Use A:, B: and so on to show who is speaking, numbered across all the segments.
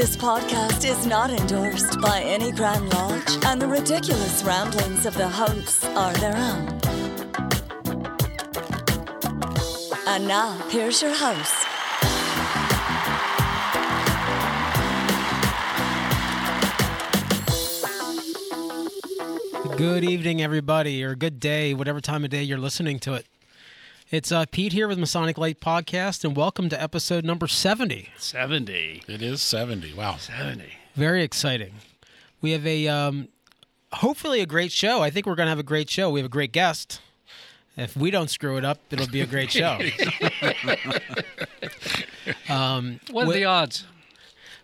A: This podcast is not endorsed by any Grand Lodge, and the ridiculous ramblings of the hosts are their own. And now, here's your host.
B: Good evening, everybody, or good day, whatever time of day you're listening to it. It's uh, Pete here with Masonic Light Podcast, and welcome to episode number 70.
C: 70.
D: It is 70. Wow.
C: 70.
B: Very exciting. We have a, um, hopefully, a great show. I think we're going to have a great show. We have a great guest. If we don't screw it up, it'll be a great show. um,
C: What are
B: wi-
C: the odds?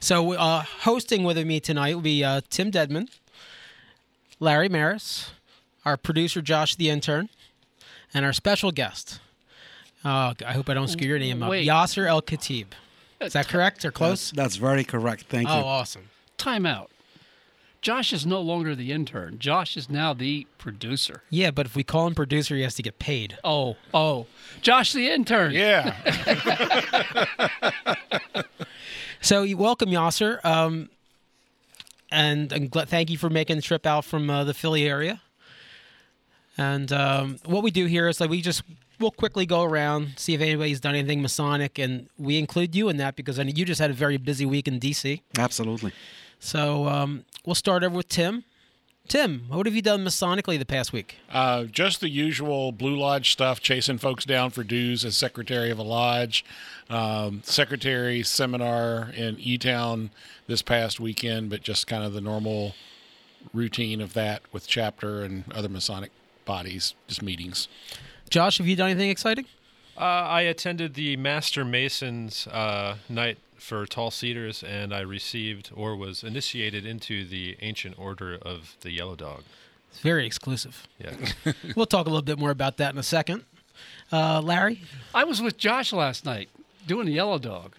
B: So, uh, hosting with me tonight will be uh, Tim Dedman, Larry Maris, our producer Josh the intern, and our special guest. Oh, I hope I don't screw your name up. Yasser El Khatib. Is that correct or close?
E: That's very correct. Thank you.
B: Oh, awesome.
C: Time out. Josh is no longer the intern. Josh is now the producer.
B: Yeah, but if we call him producer, he has to get paid.
C: Oh, oh. Josh the intern.
D: Yeah.
B: So, you welcome Yasser, um, and, and gl- thank you for making the trip out from uh, the Philly area. And um, what we do here is like we just we'll quickly go around, see if anybody's done anything Masonic, and we include you in that because I know you just had a very busy week in DC.
E: Absolutely.
B: So um, we'll start over with Tim. Tim, what have you done Masonically the past week?
D: Uh, just the usual Blue Lodge stuff, chasing folks down for dues as secretary of a lodge. Um, secretary seminar in E Town this past weekend, but just kind of the normal routine of that with chapter and other Masonic bodies, just meetings.
B: Josh, have you done anything exciting?
F: Uh, I attended the Master Masons uh, night for Tall Cedars, and I received or was initiated into the Ancient Order of the Yellow Dog.
B: It's very exclusive.
F: Yeah.
B: We'll talk a little bit more about that in a second. Uh, Larry,
C: I was with Josh last night doing the Yellow Dog.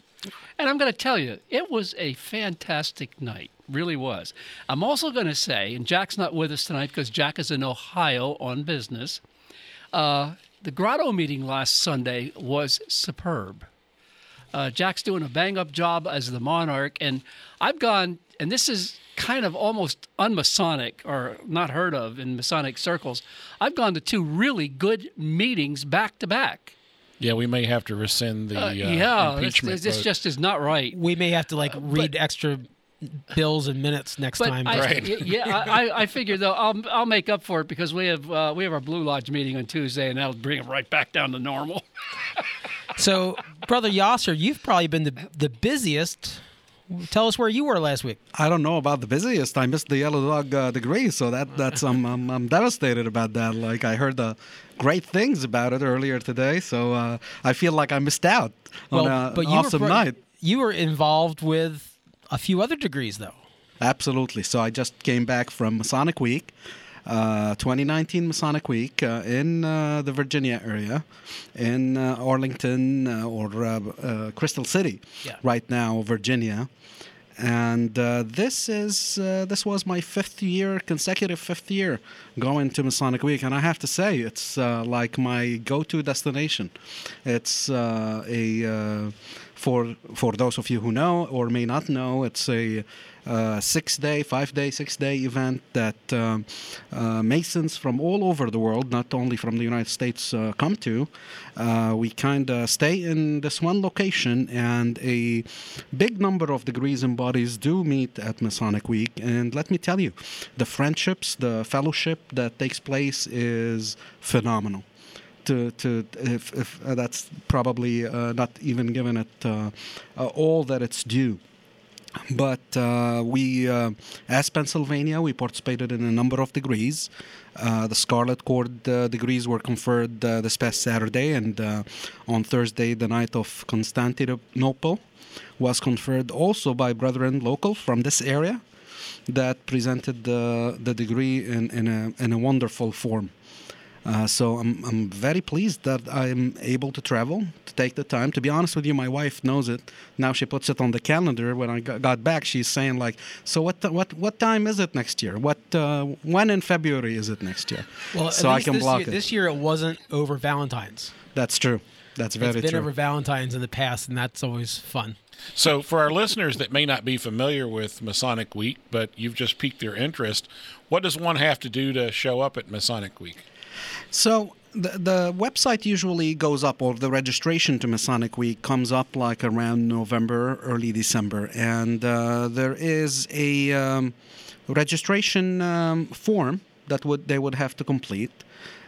C: And I'm going to tell you, it was a fantastic night. Really was. I'm also going to say, and Jack's not with us tonight because Jack is in Ohio on business. Uh, the Grotto meeting last Sunday was superb. Uh, Jack's doing a bang up job as the monarch, and I've gone, and this is kind of almost unmasonic or not heard of in Masonic circles. I've gone to two really good meetings back to back.
D: Yeah, we may have to rescind the uh,
C: Uh, yeah, this,
D: impeachment
C: this
D: vote.
C: just is not right.
B: we may have to like read extra bills and minutes next
C: But
B: time.
C: I,
D: Right.
C: yeah, I, I- I figure though I'll I'll make up for it because we have uh, we have our Blue Lodge meeting on Tuesday, and that'll bring it right back down to normal.
B: So, brother Yasser, you've probably been the the busiest. Tell us where you were last week.
E: I don't know about the busiest. I missed the Yellow Dog uh, degree, so that that's I'm, I'm I'm devastated about that. Like I heard the great things about it earlier today, so uh, I feel like I missed out on an awesome
B: were,
E: night.
B: You were involved with a few other degrees, though.
E: Absolutely. So I just came back from Masonic Week, uh, 2019 Masonic Week uh, in uh, the Virginia area, in uh, Arlington uh, or uh, uh, Crystal City,
B: Yeah.
E: right now, Virginia. And uh, this is uh, this was my fifth year, consecutive fifth year going to Masonic Week, and I have to say it's uh, like my go-to destination. It's uh, a uh, for for those of you who know or may not know, it's a uh, six-day, five-day, six-day event that um, uh, Masons from all over the world, not only from the United States, uh, come to. Uh, we kind of stay in this one location, and a big number of degrees and bodies do meet at Masonic Week. And let me tell you, the friendships, the fellowship that takes place is phenomenal to to if, if uh, that's probably uh, not even given it uh, all that it's due. But uh, we, uh, as Pennsylvania, we participated in a number of degrees. Uh, the Scarlet Cord degrees were conferred this past Saturday, and on Thursday, the Knight of Constantinople was conferred also by brethren local from this area that presented the, the degree in, in, a, in a wonderful form. Uh, so I'm, I'm very pleased that I'm able to travel, to take the time. To be honest with you, my wife knows it. Now she puts it on the calendar. When I got got back, she's saying like, "So what? what? What time is it next year? What? Uh, when in February is it next year?"
B: Well,
E: so I can
B: this
E: block
B: year,
E: it.
B: This year it wasn't over Valentine's.
E: That's true. That's very true.
B: it's been
E: true.
B: over Valentine's in the past, and that's always fun.
D: So, for our listeners that may not be familiar with Masonic Week, but you've just piqued their interest, what does one have to do to show up at Masonic Week?
E: So the, the website usually goes up, or the registration to Masonic Week comes up like around November, early December, and uh, there is a um, registration um, form that would they would have to complete.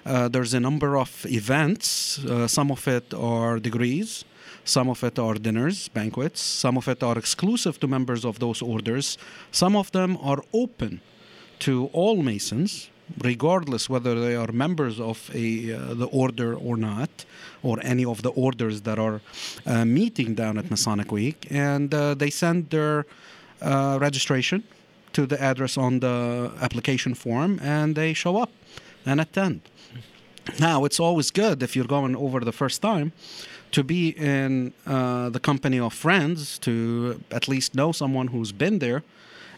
E: Uh, there's a number of events. Uh, some of it are degrees. Some of it are dinners, banquets. Some of it are exclusive to members of those orders. Some of them are open to all Masons, regardless whether they are members of a uh, the order or not, or any of the orders that are uh, meeting down at Masonic Week, and uh, they send their uh, registration to the address on the application form, and they show up and attend. Now, it's always good if you're going over the first time to be in uh, the company of friends, to at least know someone who's been there,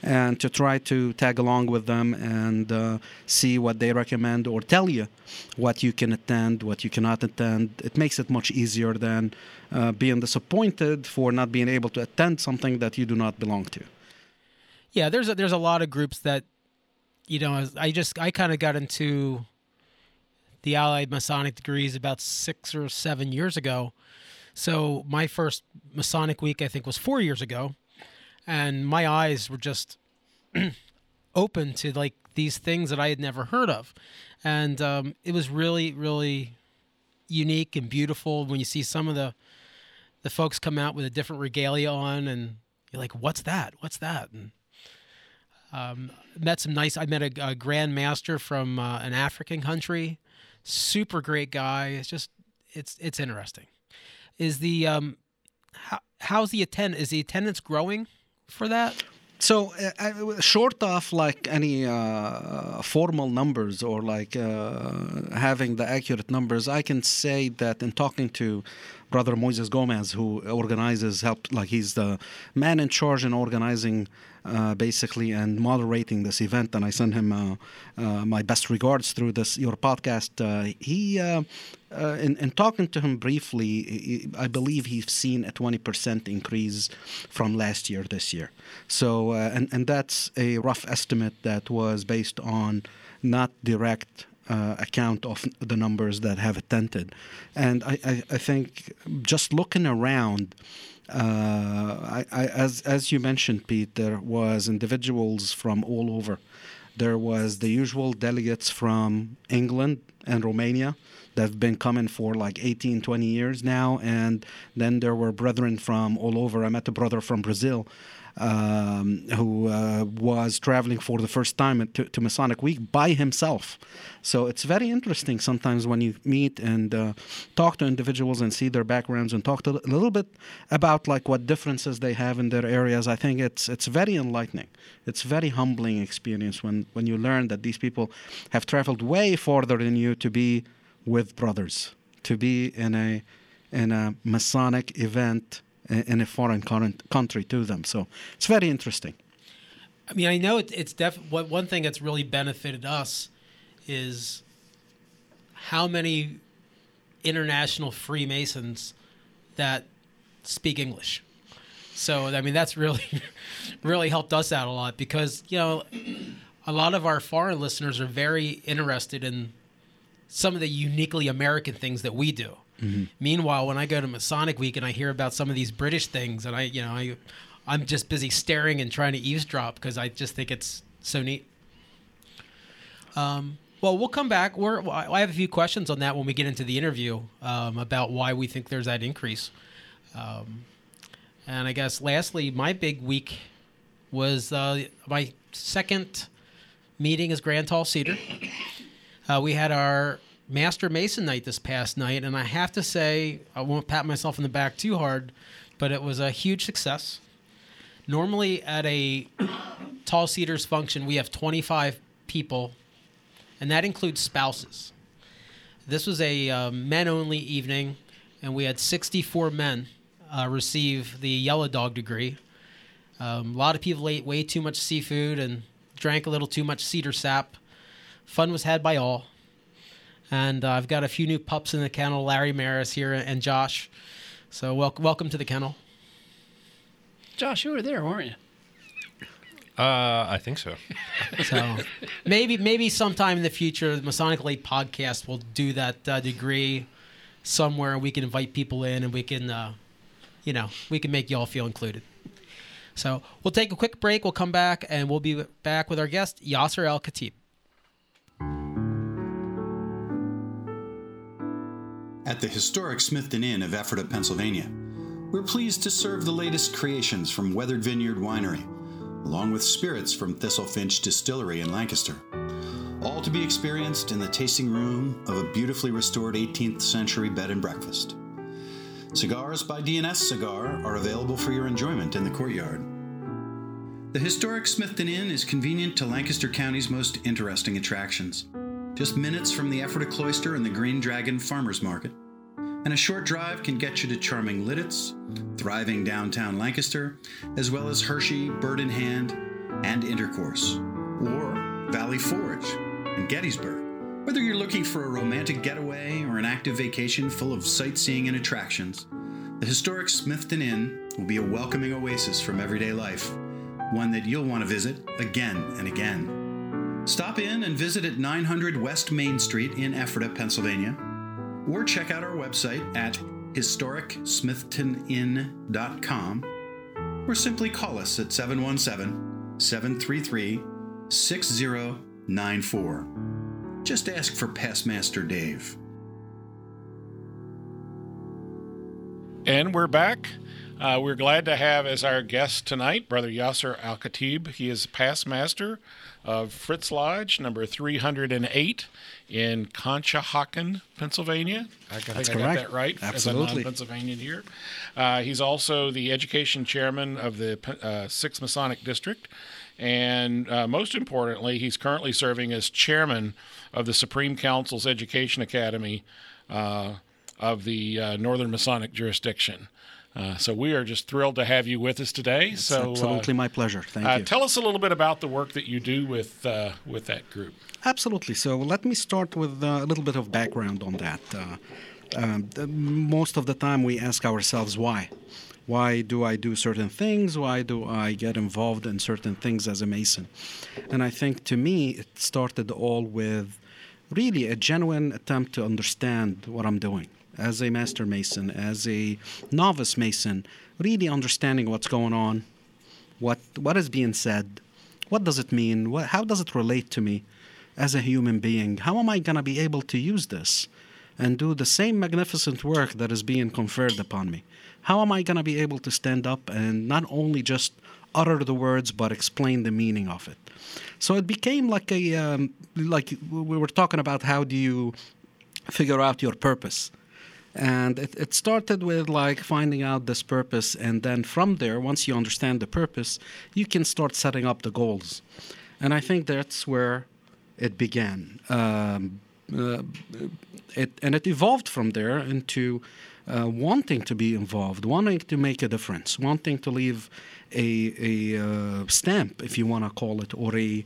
E: and to try to tag along with them and uh, see what they recommend or tell you what you can attend, what you cannot attend. It makes it much easier than uh, being disappointed for not being able to attend something that you do not belong to.
B: Yeah, there's a, there's a lot of groups that, you know, I just I kind of got into the Allied Masonic degrees about six or seven years ago. So my first Masonic week I think was four years ago, and my eyes were just open to like these things that I had never heard of, and um, it was really really unique and beautiful when you see some of the the folks come out with a different regalia on and you're like what's that? What's that? And um, met some nice i met a, a grand master from uh, an african country. Super great guy. It's just it's it's interesting. Is the um how, how's the attend is the attendance growing for that?
E: So, uh, short of like any uh, formal numbers or like uh, having the accurate numbers, I can say that in talking to Brother Moises Gomez, who organizes, helped, like he's the man in charge in organizing uh, basically and moderating this event, and I send him uh, uh, my best regards through this your podcast. Uh, he, uh, uh, in, in talking to him briefly, he- I believe he's seen a 20% increase from last year this year. So, and, and that's a rough estimate that was based on not direct uh, account of the numbers that have attended. And I, I, I think just looking around, uh, I, I, as, as you mentioned, Pete, there was individuals from all over. There was the usual delegates from England and Romania that have been coming for like 18, 20 years now. And then there were brethren from all over. I met a brother from Brazil um, who uh, was traveling for the first time to, to Masonic Week by himself. So it's very interesting sometimes when you meet and uh, talk to individuals and see their backgrounds and talk to a little bit about like what differences they have in their areas. I think it's it's very enlightening. It's very humbling experience when when you learn that these people have traveled way farther than you to be with brothers, to be in a in a Masonic event in a foreign current country to them. So it's very interesting.
B: I mean, I know it, it's def. What one thing that's really benefited us is how many international Freemasons that speak English. So I mean, that's really, really helped us out a lot because you know, a lot of our foreign listeners are very interested in some of the uniquely American things that we do. Meanwhile, when I go to Masonic Week and I hear about some of these British things, and I, you know, I, I'm just busy staring and trying to eavesdrop because I just think it's so neat. Um, well, we'll come back. We're, I have a few questions on that when we get into the interview um, about why we think there's that increase. Um, and I guess lastly, my big week was uh, my second meeting as Grand Tall Cedar. Uh, we had our Master Mason night this past night, and I have to say, I won't pat myself in the back too hard, but it was a huge success. Normally, at a Tall Cedars function, we have 25 people, and that includes spouses. This was a uh, men only evening, and we had 64 men uh, receive the Yellow Dog degree. Um, a lot of people ate way too much seafood and drank a little too much cedar sap. Fun was had by all. And uh, I've got a few new pups in the kennel Larry Maris here and Josh. So, wel- welcome to the kennel.
C: Josh, you were there, weren't you?
F: Uh, I think so.
B: So maybe maybe sometime in the future, the Masonic Light podcast will do that uh, degree somewhere. We can invite people in, and we can, uh, you know, we can make you all feel included. So we'll take a quick break. We'll come back, and we'll be back with our guest Yasser Al Khatib.
G: At the historic Smithton Inn of Ephrata, Pennsylvania, we're pleased to serve the latest creations from Weathered Vineyard Winery, along with spirits from Thistlefinch Distillery in Lancaster. All to be experienced in the tasting room of a beautifully restored 18th century bed and breakfast. Cigars by DNS Cigar are available for your enjoyment in the courtyard. The historic Smithton Inn is convenient to Lancaster County's most interesting attractions. Just minutes from the Ephrata Cloister and the Green Dragon Farmers Market. And a short drive can get you to charming Lititz, thriving downtown Lancaster, as well as Hershey, Bird in Hand, and Intercourse, or Valley Forge in Gettysburg. Whether you're looking for a romantic getaway or an active vacation full of sightseeing and attractions, the historic Smithton Inn will be a welcoming oasis from everyday life, one that you'll want to visit again and again. Stop in and visit at 900 West Main Street in Ephrata, Pennsylvania, or check out our website at historicsmithtoninn.com, or simply call us at 717 733 6094. Just ask for Passmaster Dave.
D: And we're back. Uh, we're glad to have as our guest tonight Brother Yasser Al Khatib. He is past master of Fritz Lodge, number 308 in Conshohocken, Pennsylvania. I think
E: That's
D: I got that right
E: Absolutely.
D: as a non-Pennsylvanian here. Uh, he's also the education chairman of the uh, Sixth Masonic District. And uh, most importantly, he's currently serving as chairman of the Supreme Council's Education Academy uh, of the uh, Northern Masonic jurisdiction. Uh, so we are just thrilled to have you with us today.
E: It's
D: so uh,
E: absolutely my pleasure. Thank
D: uh,
E: you.
D: tell us a little bit about the work that you do with uh, with that group.
E: Absolutely. So let me start with uh, a little bit of background on that. Uh, um, most of the time, we ask ourselves why. Why do I do certain things? Why do I get involved in certain things as a Mason? And I think to me, it started all with really a genuine attempt to understand what I'm doing as a Master Mason, as a novice Mason, really understanding what's going on, what what is being said, what does it mean, what, how does it relate to me as a human being? How am I going to be able to use this and do the same magnificent work that is being conferred upon me? How am I going to be able to stand up and not only just utter the words but explain the meaning of it? So it became like a um, like we were talking about how do you figure out your purpose and it, it started with like finding out this purpose and then from there once you understand the purpose you can start setting up the goals. And i think that's where it began. Um, uh, it, and it evolved from there into uh, wanting to be involved wanting to make a difference wanting to leave a, a uh, stamp if you want to call it or a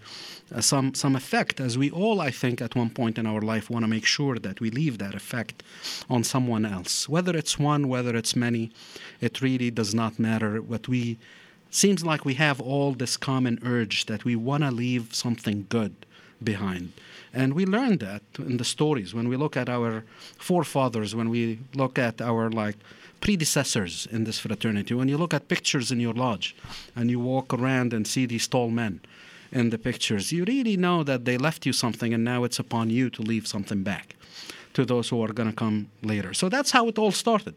E: uh, some some effect as we all i think at one point in our life want to make sure that we leave that effect on someone else. Whether it's one whether it's many it really does not matter. What we seems like we have all this common urge that we want to leave something good behind and we learn that in the stories. When we look at our forefathers when we look at our like predecessors in this fraternity when you look at pictures in your lodge and you walk around and see these tall men in the pictures you really know that they left you something and now it's upon you to leave something back to those who are going to come later. So that's how it all started.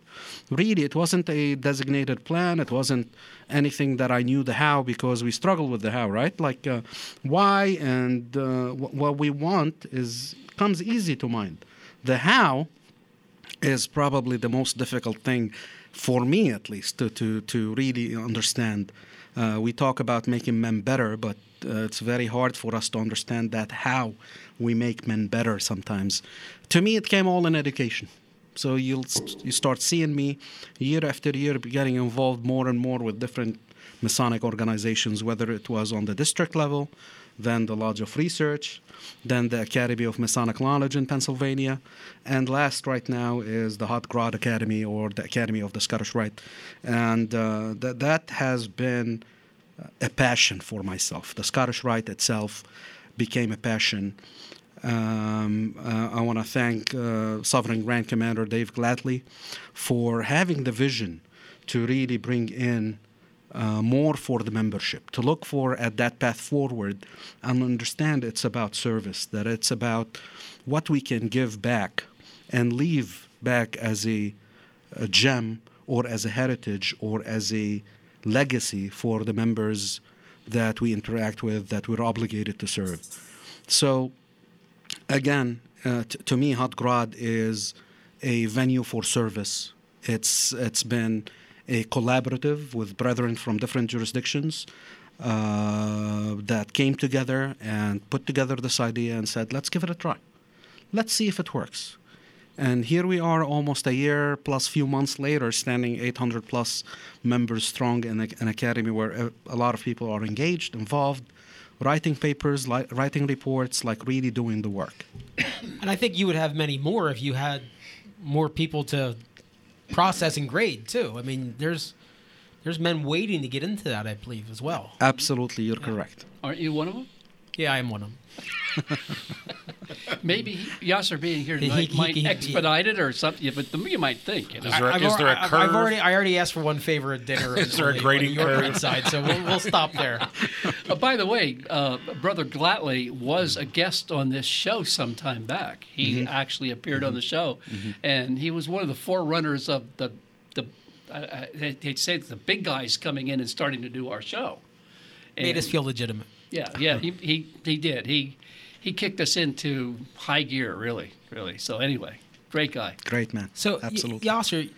E: Really, it wasn't a designated plan. It wasn't anything that I knew the how because we struggle with the how, right? Like uh, why and uh, wh- what we want is comes easy to mind. The how is probably the most difficult thing for me, at least, to to to really understand. Uh, we talk about making men better, but uh, it's very hard for us to understand that how we make men better sometimes. To me, it came all in education. So you'll you start seeing me year after year getting involved more and more with different Masonic organizations, whether it was on the district level, then the Lodge of Research, then the Academy of Masonic Knowledge in Pennsylvania, and last right now is the Hauts Grades Academy or the Academy of the Scottish Rite, and uh, that that has been a passion for myself. The Scottish Rite itself became a passion. Um, uh, I want to thank uh, Sovereign Grand Commander Dave Glattly for having the vision to really bring in uh, more for the membership, to look for at that path forward and understand it's about service, that it's about what we can give back and leave back as a, a gem or as a heritage or as a legacy for the members that we interact with, that we're obligated to serve. So, again, uh, t- to me, Hauts Grades is a venue for service. It's it's been a collaborative with brethren from different jurisdictions uh, that came together and put together this idea and said, let's give it a try. Let's see if it works. And here we are, almost a year plus few months later, standing 800 plus members strong in a- an academy where a, lot of people are engaged, involved, writing papers, li- writing reports, like really doing the work.
B: And I think you would have many more if you had more people to process and grade too. I mean, there's there's men waiting to get into that, I believe, as well.
E: Absolutely, you're correct.
C: Aren't you one of them?
B: Yeah, I am one of them.
C: Maybe Yasser being here
B: He-
C: tonight
B: he-
C: might
B: he- he-
C: expedite it or something, but the, you might think. You know?
D: Is there,
B: I've,
D: is there a
B: I've-
D: curve?
B: I've already I already asked for one favor at dinner.
D: Is there a grading
B: on the
D: curve?
B: side, so we'll, we'll stop there.
C: Uh, by the way, uh, Brother Glattly was a guest on this show some time back. He
B: Mm-hmm.
C: actually appeared on the show, and he was one of the forerunners of the the. Uh, they- they'd say the big guys coming in and starting to do our show.
B: Made us feel legitimate.
C: Yeah, yeah, he, he he did. He he kicked us into high gear, really, really. So anyway, great guy.
E: Great man.
B: So, y-
E: absolutely.
B: Yasser,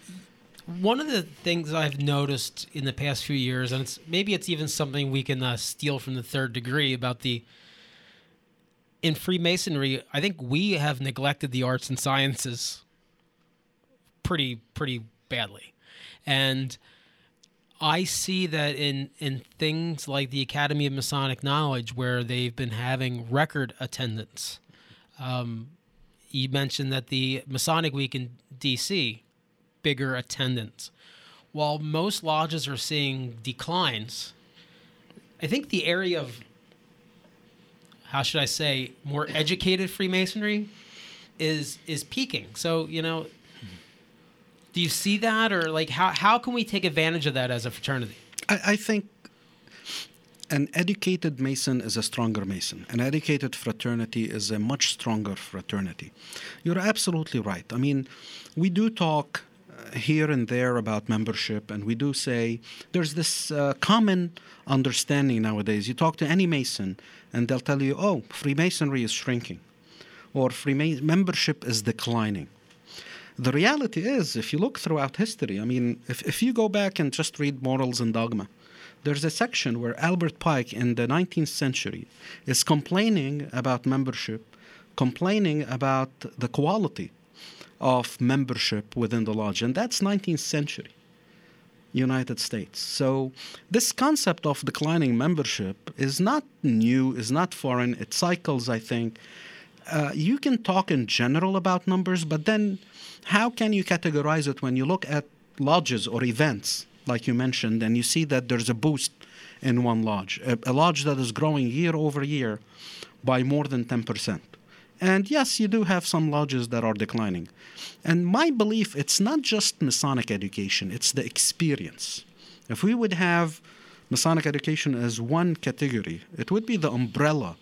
B: one of the things I've noticed in the past few years, and it's maybe it's even something we can uh, steal from the third degree about the in Freemasonry. I think we have neglected the arts and sciences pretty pretty badly, and I see that in in things like the Academy of Masonic Knowledge, where they've been having record attendance. Um, you mentioned that the Masonic Week in D.C. bigger attendance, while most lodges are seeing declines. I think the area of how should I say more educated Freemasonry is is peaking. So you know, do you see that, or like how how can we take advantage of that as a fraternity?
E: I, I think an educated Mason is a stronger Mason. An educated fraternity is a much stronger fraternity. You're absolutely right. I mean, we do talk uh, here and there about membership, and we do say there's this uh, common understanding nowadays. You talk to any Mason, and they'll tell you, oh, Freemasonry is shrinking, or Freemason membership is declining the reality is, if you look throughout history, I mean, if, if you go back and just read Morals and Dogma, there's a section where Albert Pike in the 19th century is complaining about membership, complaining about the quality of membership within the lodge. And that's 19th century. United States. So this concept of declining membership is not new, is not foreign. It cycles, I think. Uh, you can talk in general about numbers, but then how can you categorize it when you look at lodges or events, like you mentioned, and you see that there's a boost in one lodge, a, a lodge that is growing year over year by more than 10%. And yes, you do have some lodges that are declining. And my belief, it's not just Masonic education, it's the experience. If we would have Masonic education as one category, it would be the umbrella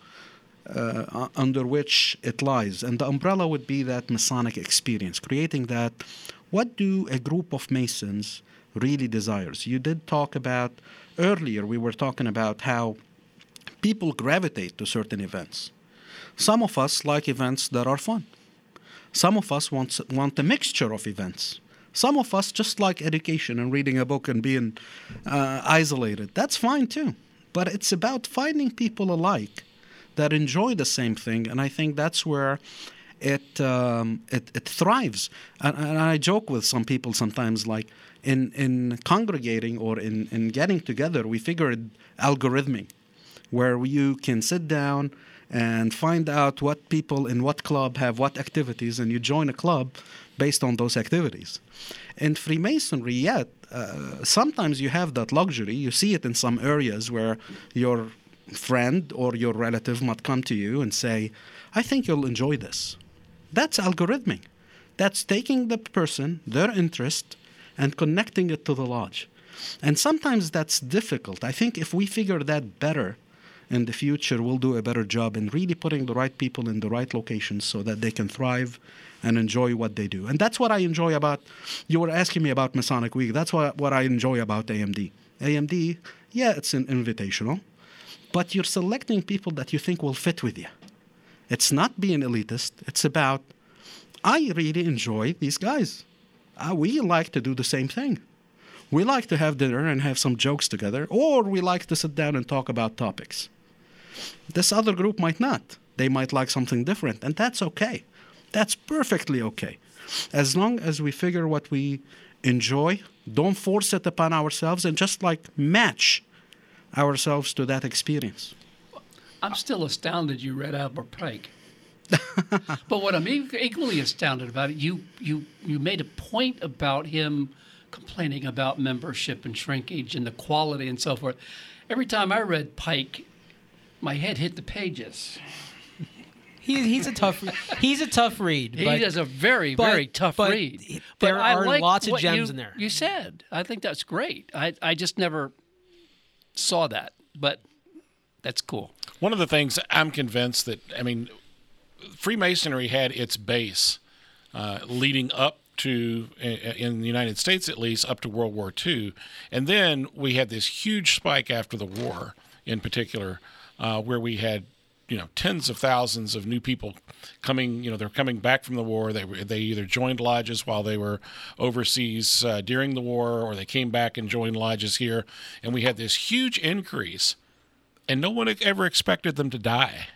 E: uh, under which it lies. And the umbrella would be that Masonic experience, creating that. What do a group of Masons really desires? You did talk about earlier, we were talking about how people gravitate to certain events. Some of us like events that are fun. Some of us want, want a mixture of events. Some of us just like education and reading a book and being uh, isolated. That's fine too. But it's about finding people alike that enjoy the same thing. And I think that's where it, um, it, it thrives. And, and I joke with some people sometimes like, in, in congregating or in, in getting together, we figured algorithmic, where you can sit down and find out what people in what club have what activities, and you join a club based on those activities. In Freemasonry, yet, uh, sometimes you have that luxury. You see it in some areas where your friend or your relative might come to you and say, I think you'll enjoy this. That's algorithmic. That's taking the person, their interest, and connecting it to the lodge. And sometimes that's difficult. I think if we figure that better in the future, we'll do a better job in really putting the right people in the right locations so that they can thrive and enjoy what they do. And that's what I enjoy about, you were asking me about Masonic Week. That's what, what I enjoy about AMD. AMD, yeah, it's an invitational, but you're selecting people that you think will fit with you. It's not being elitist, it's about, I really enjoy these guys uh, we like to do the same thing. We like to have dinner and have some jokes together, or we like to sit down and talk about topics. This other group might not. They might like something different, and that's okay. That's perfectly okay. As long as we figure what we enjoy, don't force it upon ourselves, and just like match ourselves to that experience.
C: I'm still astounded you read Albert Pike. but what I'm equally astounded about it, you you you made a point about him complaining about membership and shrinkage and the quality and so forth. Every time I read Pike, my head hit the pages.
B: He, he's a tough he's a tough read.
C: He is a very
B: but,
C: very tough
B: but
C: read.
B: There
C: but
B: are
C: I like
B: lots of gems
C: you,
B: in there.
C: You said I think that's great. I I just never saw that, but that's cool.
D: One of the things I'm convinced that I mean Freemasonry had its base uh, leading up to, in the United States at least, up to World War II. And then we had this huge spike after the war, in particular, uh, where we had you know tens of thousands of new people coming you know they're coming back from the war. They they either joined lodges while they were overseas uh, during the war or they came back and joined lodges here. And we had this huge increase and no one ever expected them to die.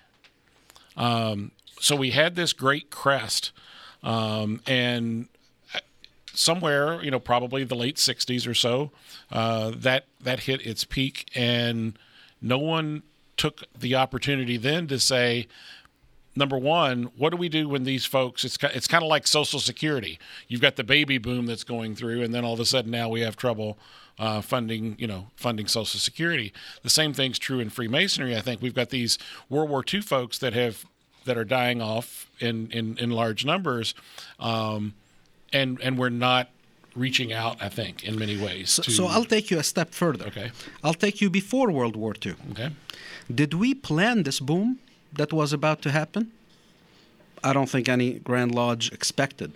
D: Um, so we had this great crest, um, and uh, somewhere, you know, probably the late '60s or so, uh, that that hit its peak, and no one took the opportunity then to say, number one, what do we do when these folks? It's it's kind of like Social Security. You've got the baby boom that's going through, and then all of a sudden now we have trouble uh, funding, you know, funding Social Security. The same thing's true in Freemasonry. I think we've got these World War II folks that have that are dying off in in, in large numbers, um, and and we're not reaching out. I think in many ways.
E: So,
D: to,
E: so I'll take you a step further.
D: Okay.
E: I'll take you before World War II.
D: Okay.
E: Did we plan this boom that was about to happen? I don't think any Grand Lodge expected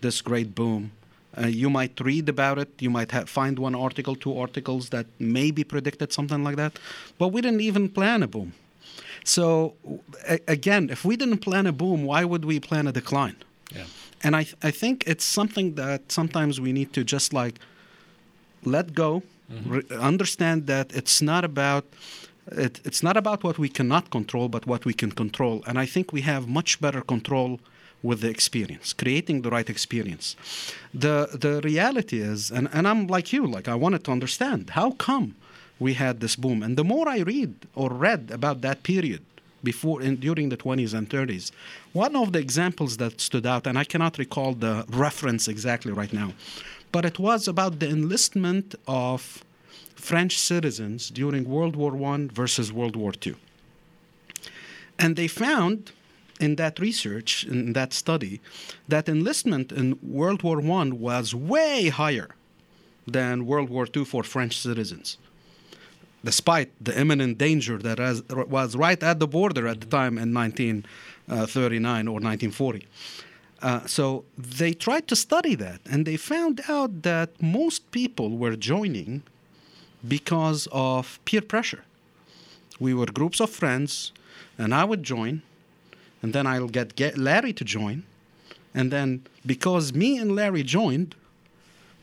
E: this great boom. Uh, you might read about it. You might have, find one article, two articles that maybe predicted something like that. But we didn't even plan a boom. So a- again, if we didn't plan a boom, why would we plan a decline?
D: Yeah.
E: And I th- I think it's something that sometimes we need to just like let go,
D: Mm-hmm.
E: re- understand that it's not about it, it's not about what we cannot control, but what we can control. And I think we have much better control with the experience, creating the right experience. The the reality is, and, and I'm like you, like I wanted to understand how come we had this boom. And the more I read or read about that period before and during the 20s and 30s, one of the examples that stood out, and I cannot recall the reference exactly right now, but it was about the enlistment of French citizens during World War I versus World War II. And they found in that research, in that study, that enlistment in World War I was way higher than World War II for French citizens despite the imminent danger that was right at the border at the time in 1939 or 1940. Uh, so they tried to study that, and they found out that most people were joining because of peer pressure. We were groups of friends, and I would join, and then I'll get, get Larry to join, and then because me and Larry joined,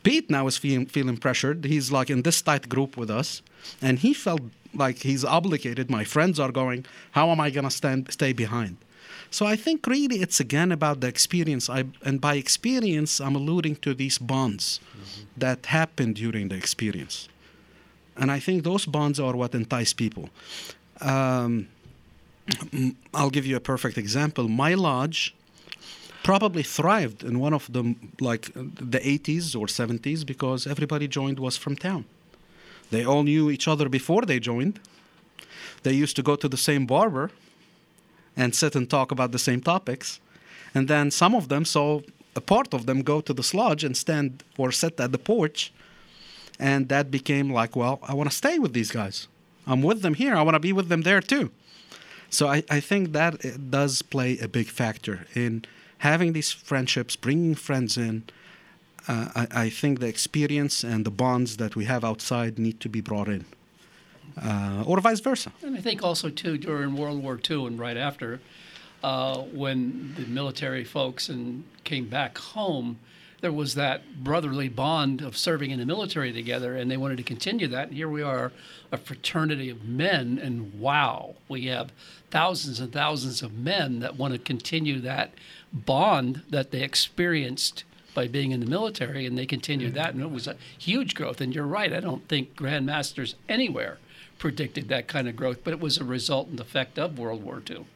E: Pete now is feeling, feeling pressured. He's like in this tight group with us, and he felt like he's obligated. My friends are going. How am I gonna stand stay behind? So I think really it's again about the experience. I, and by experience, I'm alluding to these bonds mm-hmm. that happen during the experience. And I think those bonds are what entice people. Um, I'll give you a perfect example. My lodge probably thrived in one of the like the 80s or 70s because everybody joined was from town. They all knew each other before they joined. They used to go to the same barber and sit and talk about the same topics. And then some of them saw a part of them go to the lodge and stand or sit at the porch. And that became like, well, I want to stay with these guys. I'm with them here. I want to be with them there too. So I, I think that does play a big factor in having these friendships, bringing friends in. Uh, I, I think the experience and the bonds that we have outside need to be brought in uh, or vice versa.
C: And I think also too during World War II and right after, uh, when the military folks and came back home, there was that brotherly bond of serving in the military together, and they wanted to continue that. And here we are, a fraternity of men, and wow, we have thousands and thousands of men that want to continue that bond that they experienced by being in the military, and they continued mm-hmm. that, and it was a huge growth. And you're right, I don't think grandmasters anywhere predicted that kind of growth, but it was a resultant effect of World War II.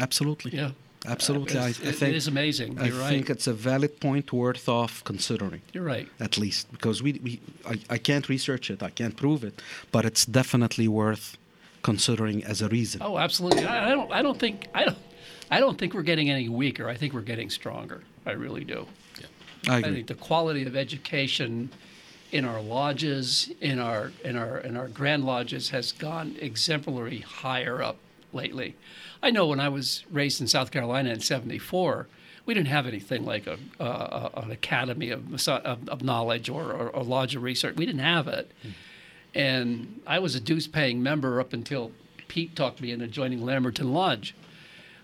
E: Absolutely.
C: Yeah.
E: Absolutely,
C: uh,
E: I, I, think
C: it is amazing. You're
E: I
C: right.
E: think it's a valid point worth of considering.
C: You're right.
E: At least because we, we I, I can't research it, I can't prove it, but it's definitely worth considering as a reason.
C: Oh, absolutely. I, I don't. I don't think. I don't. I don't think we're getting any weaker. I think we're getting stronger. I really do.
E: Yeah. I agree.
C: I think the quality of education in our lodges, in our in our in our grand lodges, has gone exemplary higher up lately. I know when I was raised in South Carolina in '74, we didn't have anything like a, uh, an academy of, of, of knowledge or, or, a lodge of research. We didn't have it, mm. and I was a dues-paying member up until Pete talked me into joining Lamberton Lodge.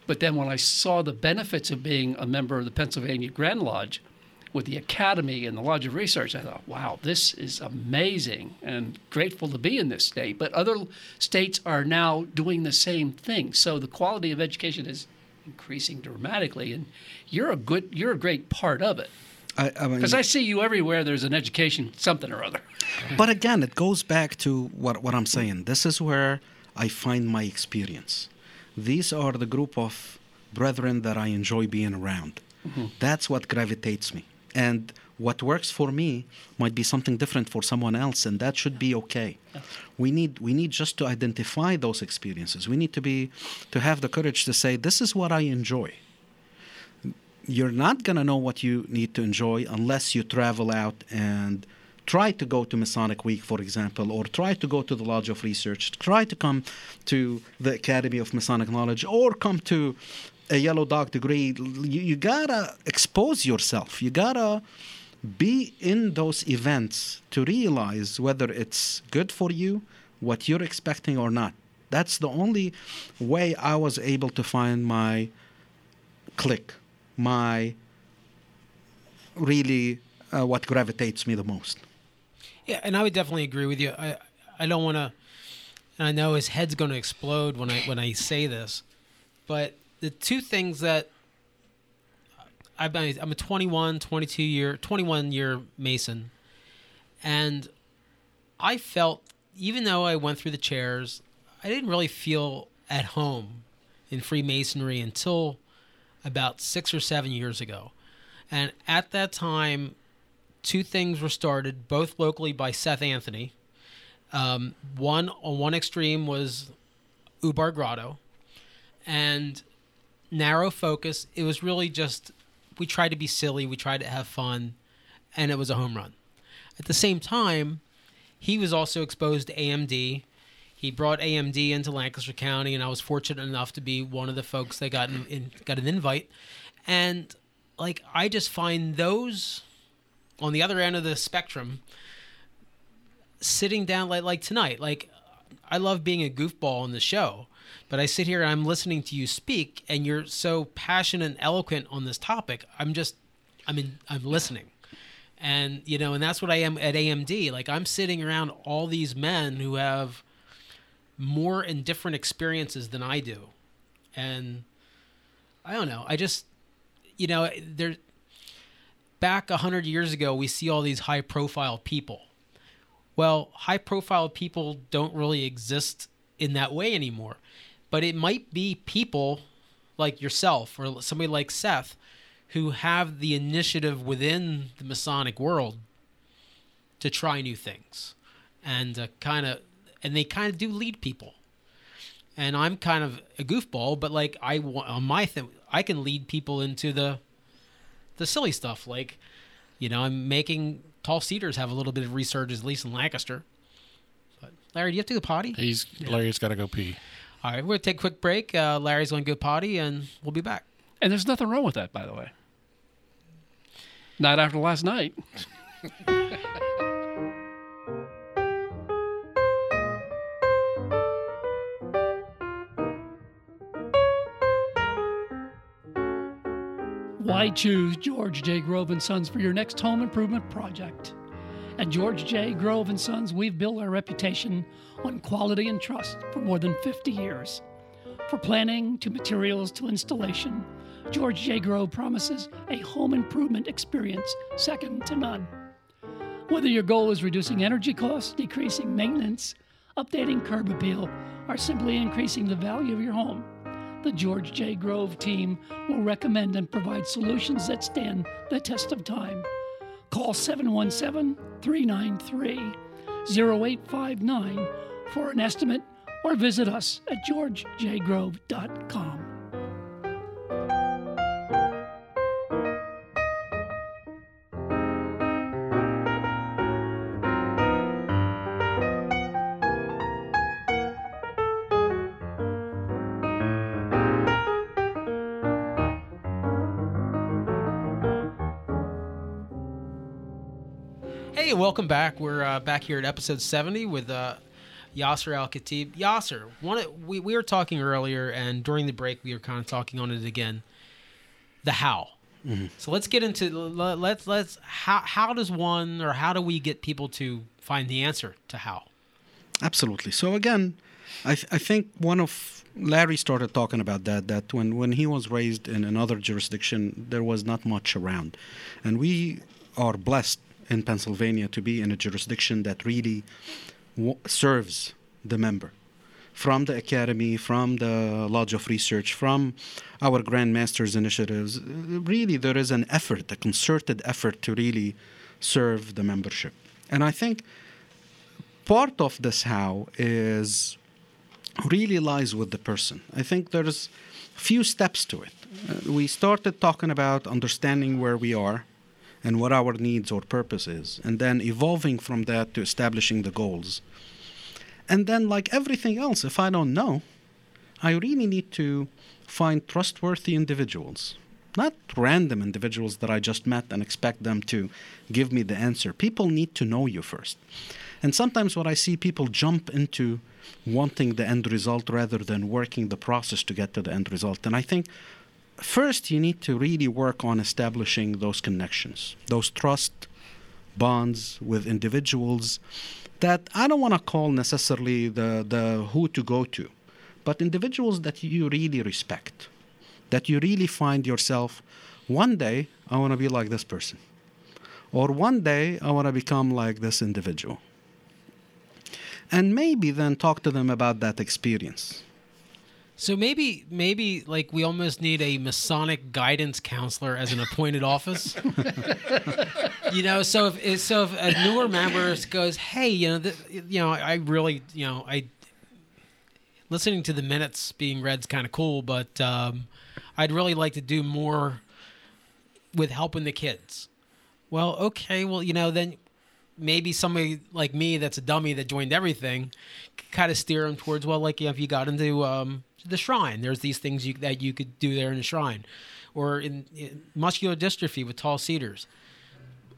C: But then when I saw the benefits of being a member of the Pennsylvania Grand Lodge, with the Academy and the Lodge of Research, I thought, wow, this is amazing and grateful to be in this state. But other states are now doing the same thing. So the quality of education is increasing dramatically, and you're a good, you're a great part of it. Because I, I, mean, I, see you everywhere. There's an education, something or other.
E: but again, it goes back to what what I'm saying. This is where I find my experience. These are the group of brethren that I enjoy being around. Mm-hmm. That's what gravitates me and what works for me might be something different for someone else and that should be okay. We need we need just to identify those experiences. We need to be to have the courage to say this is what i enjoy. You're not going to know what you need to enjoy unless you travel out and try to go to Masonic Week, for example, or try to go to the Lodge of Research, try to come to the Academy of Masonic Knowledge, or come to a yellow dog degree, you, you gotta expose yourself. You gotta be in those events to realize whether it's good for you, what you're expecting or not. That's the only way I was able to find my click, my really uh, what gravitates me the most.
B: Yeah, and I would definitely agree with you. I I don't want to. I know his head's going to explode when I when I say this, but the two things that I've been, I'm a 21, 22 year, 21 year Mason, and I felt even though I went through the chairs, I didn't really feel at home in Freemasonry until about six or seven years ago. And at that time, two things were started, both locally by Seth Anthony. Um, one on one extreme was Ubar Grotto, and narrow focus. It was really just we tried to be silly, we tried to have fun, and it was a home run. At the same time, he was also exposed to AMD. He brought AMD into Lancaster County, and I was fortunate enough to be one of the folks that got in, in, got an invite. And like, I just find those on the other end of the spectrum sitting down like like tonight. Like, I love being a goofball in the show, but I sit here and I'm listening to you speak, and you're so passionate and eloquent on this topic. I'm just, I mean, I'm listening. And you know and that's what i am at amd like i'm sitting around all these men who have more and different experiences than i do. And i don't know i just you know there back a 100 years ago we see all these high profile people. Well high profile people don't really exist in that way anymore but it might be people like yourself or somebody like seth who have the initiative within the Masonic world to try new things and uh, kind of and they kind of do lead people. And i'm kind of a goofball but like i on my thing i can lead people into the the silly stuff like you know i'm making tall cedars have a little bit of resurgence at least in lancaster. But larry do you have to go potty?
D: He's Larry's got to go pee.
B: All right we're gonna take a quick break uh, larry's gonna go potty and we'll be back
C: And there's nothing wrong with that, by the way. Not after last night. Why choose George J. Grove and Sons for your next home improvement project? At George J. Grove and Sons, we've built our reputation on quality and trust for more than 50 years. For planning to materials to installation, George J. Grove promises a home improvement experience second to none. Whether your goal is reducing energy costs, decreasing maintenance, updating curb appeal, or simply increasing the value of your home, the George J. Grove team will recommend and provide solutions that stand the test of time. Call 717 393 0859 for an estimate or visit us at georgejgrove.com.
B: Hey, welcome back. We're uh, back here at episode 70 with uh, Yasser Al Khatib. Yasser, one we, we were talking earlier, and during the break, we were kind of talking on it again. The how. So let's get into let- let's let's how how does one or how do we get people to find the answer to how?
E: Absolutely. So again, I, th- I think one of Larry started talking about that. That when when he was raised in another jurisdiction, there was not much around, and we are blessed in Pennsylvania to be in a jurisdiction that really serves the member. From the academy, from the Lodge of Research, from our Grand Masters initiatives, really there is an effort, a concerted effort to really serve the membership. And I think part of this how is really lies with the person. I think there's few steps to it. Uh, we started talking about understanding where we are and what our needs or purpose is, and then evolving from that to establishing the goals. And then, like everything else, if I don't know, I really need to find trustworthy individuals, not random individuals that I just met and expect them to give me the answer. People need to know you first. And sometimes what I see people jump into wanting the end result rather than working the process to get to the end result. And I think first you need to really work on establishing those connections, those trust bonds with individuals that I don't want to call necessarily the, the who to go to, but individuals that you really respect, that you really find yourself one day I want to be like this person, or one day I want to become like this individual. And maybe then talk to them about that experience.
B: So maybe maybe like we almost need a Masonic guidance counselor as an appointed office. you know, so if so if a newer member goes, hey, you know, you know, I really, you know, I listening to the minutes being read's kind of cool, but um, I'd really like to do more with helping the kids. Well, okay, well, you know, then maybe somebody like me that's a dummy that joined everything, kind of steer them towards well, like if you got into um, the shrine, there's these things you, that you could do there in the shrine, or in, in muscular dystrophy with tall cedars.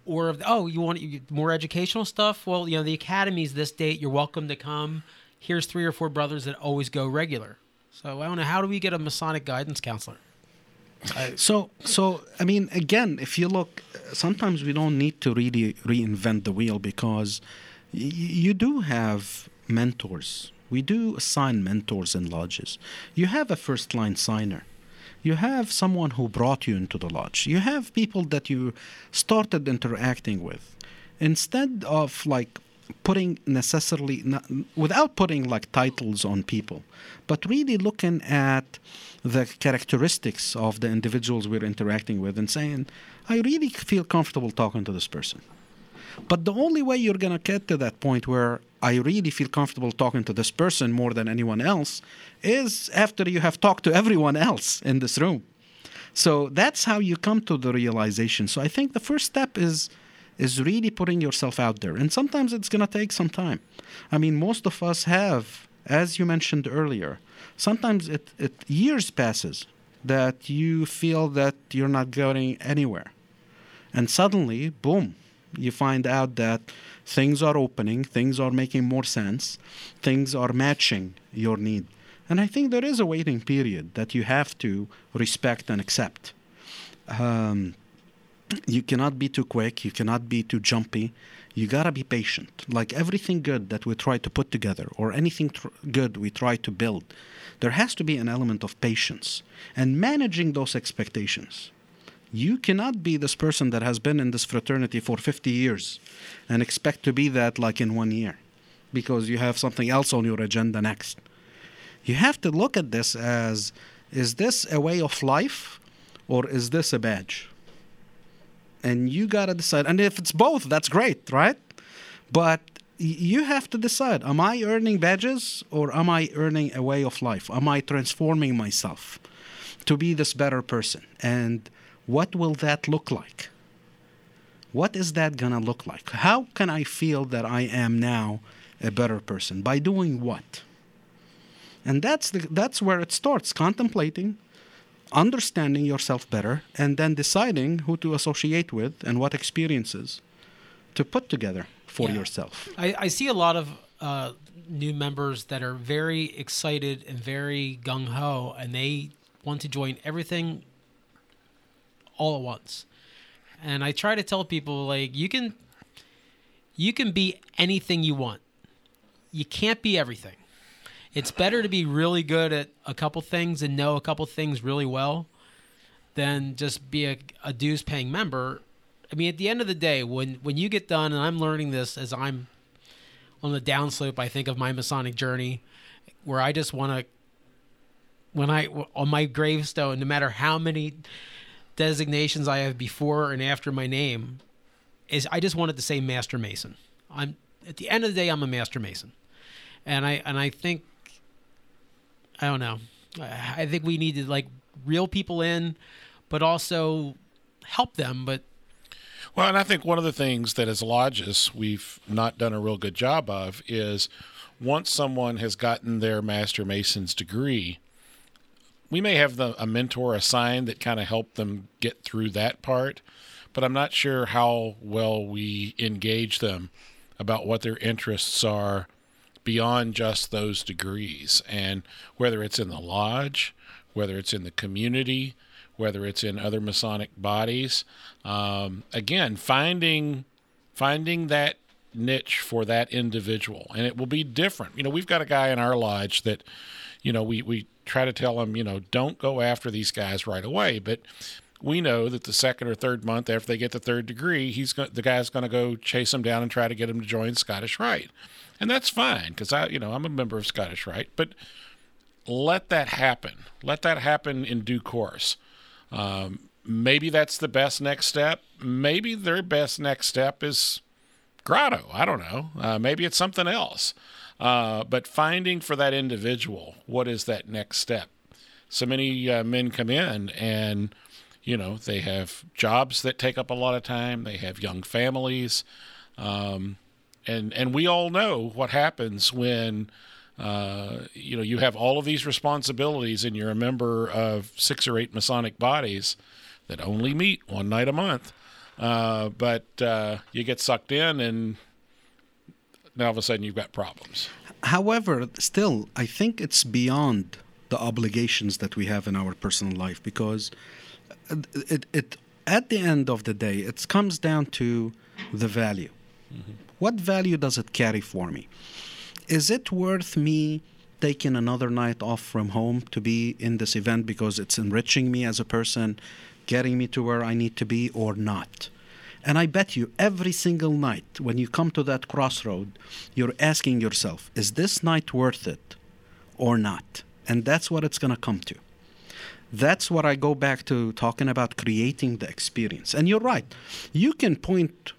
B: Or if, oh, you want more educational stuff? Well, you know the academy's this date. You're welcome to come. Here's three or four brothers that always go regular. So I don't know how do we get a Masonic guidance counselor?
E: So, so I mean, again, if you look, sometimes we don't need to really reinvent the wheel because y- you do have mentors. We do assign mentors in lodges. You have a first line signer. You have someone who brought you into the lodge. You have people that you started interacting with. Instead of like putting necessarily not, without putting like titles on people but really looking at the characteristics of the individuals we're interacting with and saying i really feel comfortable talking to this person but the only way you're going to get to that point where i really feel comfortable talking to this person more than anyone else is after you have talked to everyone else in this room so that's how you come to the realization so i think the first step is is really putting yourself out there. And sometimes it's going to take some time. I mean, most of us have, as you mentioned earlier, sometimes it, it years passes that you feel that you're not going anywhere. And suddenly, boom, you find out that things are opening, things are making more sense, things are matching your need. And I think there is a waiting period that you have to respect and accept. Um, you cannot be too quick you cannot be too jumpy you gotta be patient like everything good that we try to put together or anything tr- good we try to build there has to be an element of patience and managing those expectations you cannot be this person that has been in this fraternity for 50 years and expect to be that like in one year because you have something else on your agenda next. You have to look at this as is this a way of life or is this a badge? And you got to decide. And if it's both that's great right? But you have to decide am i earning badges or am i earning a way of life? Am i transforming myself to be this better person? And what will that look like what is that going to look like how can i feel that i am now a better person by doing what and that's the, that's where it starts contemplating understanding yourself better and then deciding who to associate with and what experiences to put together for
B: Yeah.
E: yourself.
B: I, I see a lot of uh, new members that are very excited and very gung ho, and they want to join everything all at once. And I try to tell people like you can you can be anything you want. You can't be everything. It's better to be really good at a couple things and know a couple things really well than just be a, a dues paying member. I mean, at the end of the day, when when you get done, and I'm learning this as I'm on the downslope, I think of my Masonic journey, where I just want to, when I on my gravestone, no matter how many designations I have before and after my name, is I just wanted to say Master Mason. I'm at the end of the day, I'm a Master Mason, and I and I think I don't know. I think we need to like reel people in, but also help them. But
D: Well, and I think one of the things that as lodges we've not done a real good job of is once someone has gotten their Master Mason's degree, we may have the, a mentor assigned that kind of help them get through that part, but I'm not sure how well we engage them about what their interests are beyond just those degrees and whether it's in the lodge, whether it's in the community, whether it's in other Masonic bodies. Um, again, finding finding that niche for that individual, and it will be different. You know, we've got a guy in our lodge that, you know, we we try to tell them, you know, don't go after these guys right away, but we know that the second or third month after they get the third degree, he's go- the guy's going to go chase them down and try to get them to join Scottish Rite, and that's fine because I, you know, I'm a member of Scottish Rite, but let that happen. Let that happen in due course. Um, maybe that's the best next step. Maybe their best next step is grotto. I don't know. Uh, maybe it's something else. Uh, but finding for that individual, what is that next step? So many uh, men come in and, you know, they have jobs that take up a lot of time. They have young families. Um, and and we all know what happens when uh, you know you have all of these responsibilities and you're a member of six or eight Masonic bodies that only meet one night a month. Uh, but uh, you get sucked in, and now all of a sudden you've got problems.
E: However, still, I think it's beyond the obligations that we have in our personal life because it, it at the end of the day, it comes down to the value. Mm-hmm. What value does it carry for me? Is it worth me taking another night off from home to be in this event because it's enriching me as a person, getting me to where I need to be, or not? And I bet you every single night when you come to that crossroad, you're asking yourself, is this night worth it or not? And that's what it's going to come to. That's what I go back to talking about creating the experience. And you're right. You can point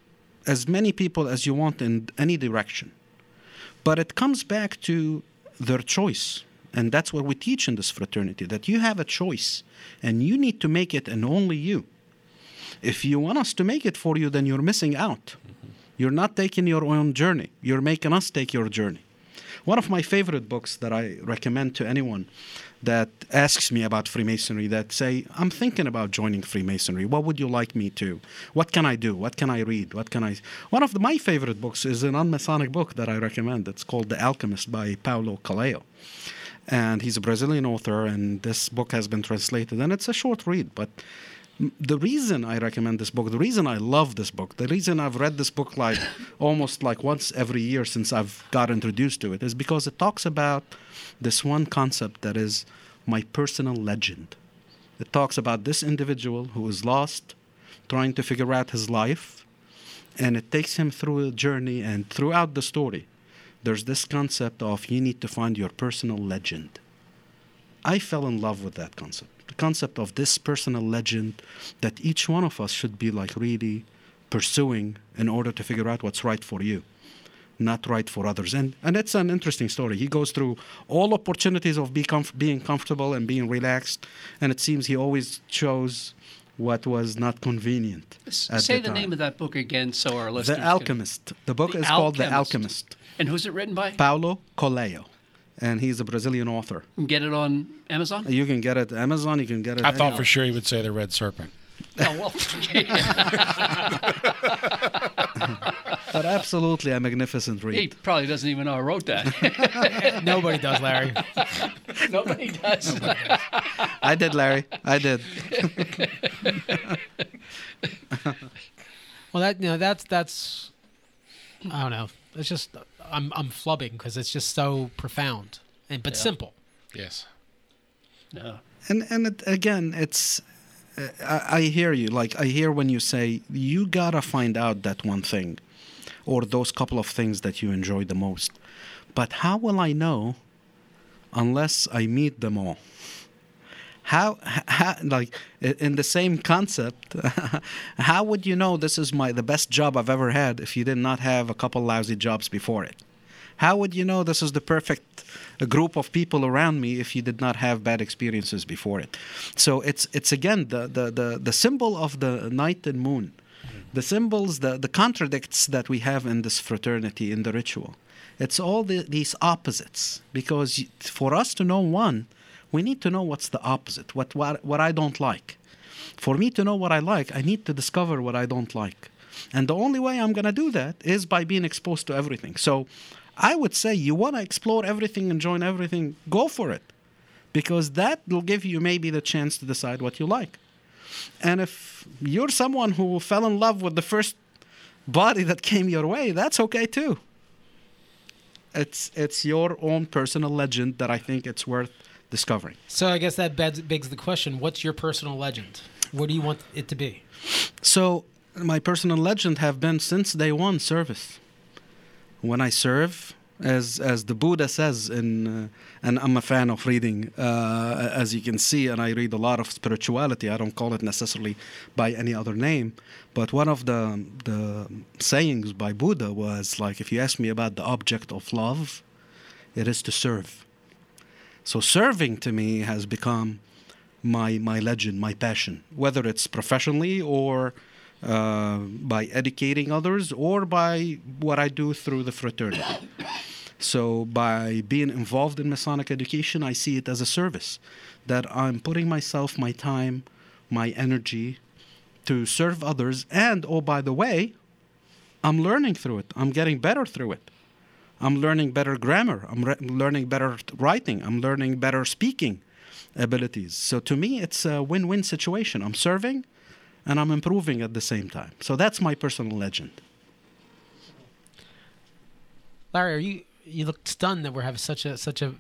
E: as many people as you want in any direction. But it comes back to their choice. And that's what we teach in this fraternity that you have a choice and you need to make it and only you. If you want us to make it for you, then you're missing out. You're not taking your own journey, you're making us take your journey. One of my favorite books that I recommend to anyone that asks me about Freemasonry that say, I'm thinking about joining Freemasonry. What would you like me to? What can I do? What can I read? What can I? One of the, my favorite books is an unmasonic book that I recommend. It's called The Alchemist by Paulo Coelho. And he's a Brazilian author, and this book has been translated, and it's a short read, but the reason I recommend this book, the reason I love this book, the reason I've read this book like almost like once every year since I've got introduced to it is because it talks about this one concept that is my personal legend. It talks about this individual who is lost, trying to figure out his life, and it takes him through a journey. And throughout the story, there's this concept of you need to find your personal legend. I fell in love with that concept. Concept of this personal legend that each one of us should be like really pursuing in order to figure out what's right for you not right for others. And and it's an interesting story. He goes through all opportunities of be comf- being comfortable and being relaxed, and it seems he always chose what was not convenient.
C: Say
E: the,
C: the name of that book again, so our listeners.
E: The Alchemist. Can... The book the is Alchemist. called The Alchemist.
C: And who's it written by?
E: Paulo Coelho. And he's a Brazilian author.
C: get it on Amazon.
E: You can get it Amazon. You can get it.
D: I thought for sure he would say the Red Serpent.
C: Oh well.
E: but absolutely a magnificent read.
C: He probably doesn't even know I wrote that.
B: Nobody does, Larry.
C: Nobody does.
E: I did, Larry. I did.
B: well, that you know, that's that's I don't know. It's just I'm I'm flubbing because it's just so profound and but yeah. simple.
D: Yes.
C: Yeah.
E: And and it, again, it's uh, I, I, hear you. Like I hear when you say you gotta find out that one thing, or those couple of things that you enjoy the most. But how will I know unless I meet them all? How, how like in the same concept, how would you know this is my the best job I've ever had if you did not have a couple lousy jobs before it? How would you know this is the perfect uh, group of people around me if you did not have bad experiences before it? So it's it's again the the the, the symbol of the night and moon the symbols, the, the contradicts that we have in this fraternity, in the ritual. It's all the, these opposites because for us to know one, we need to know what's the opposite, what, what, what I don't like. For me to know what I like, I need to discover what I don't like. And the only way I'm going to do that is by being exposed to everything. So I would say you want to explore everything and join everything, go for it. Because that will give you maybe the chance to decide what you like. And if you're someone who fell in love with the first body that came your way, that's okay too. It's it's your own personal legend that I think it's worth discovering.
B: So I guess that begs the question: What's your personal legend? What do you want it to be?
E: So my personal legend have been since day one service. When I serve, as as the Buddha says in, uh, and I'm a fan of reading, uh, as you can see, and I read a lot of spirituality. I don't call it necessarily by any other name, but one of the the sayings by Buddha was like, if you ask me about the object of love, it is to serve. So serving to me has become my my legend, my passion, whether it's professionally or uh, by educating others or by what I do through the fraternity. So, by being involved in Masonic education, I see it as a service that I'm putting myself, my time, my energy to serve others. And, oh, by the way, I'm learning through it, I'm getting better through it. I'm learning better grammar, I'm re- learning better writing, I'm learning better speaking abilities. So, to me, it's a win win situation. I'm serving and I'm improving at the same time. So, that's my personal legend.
B: Larry, are you you look stunned that we're having such a such a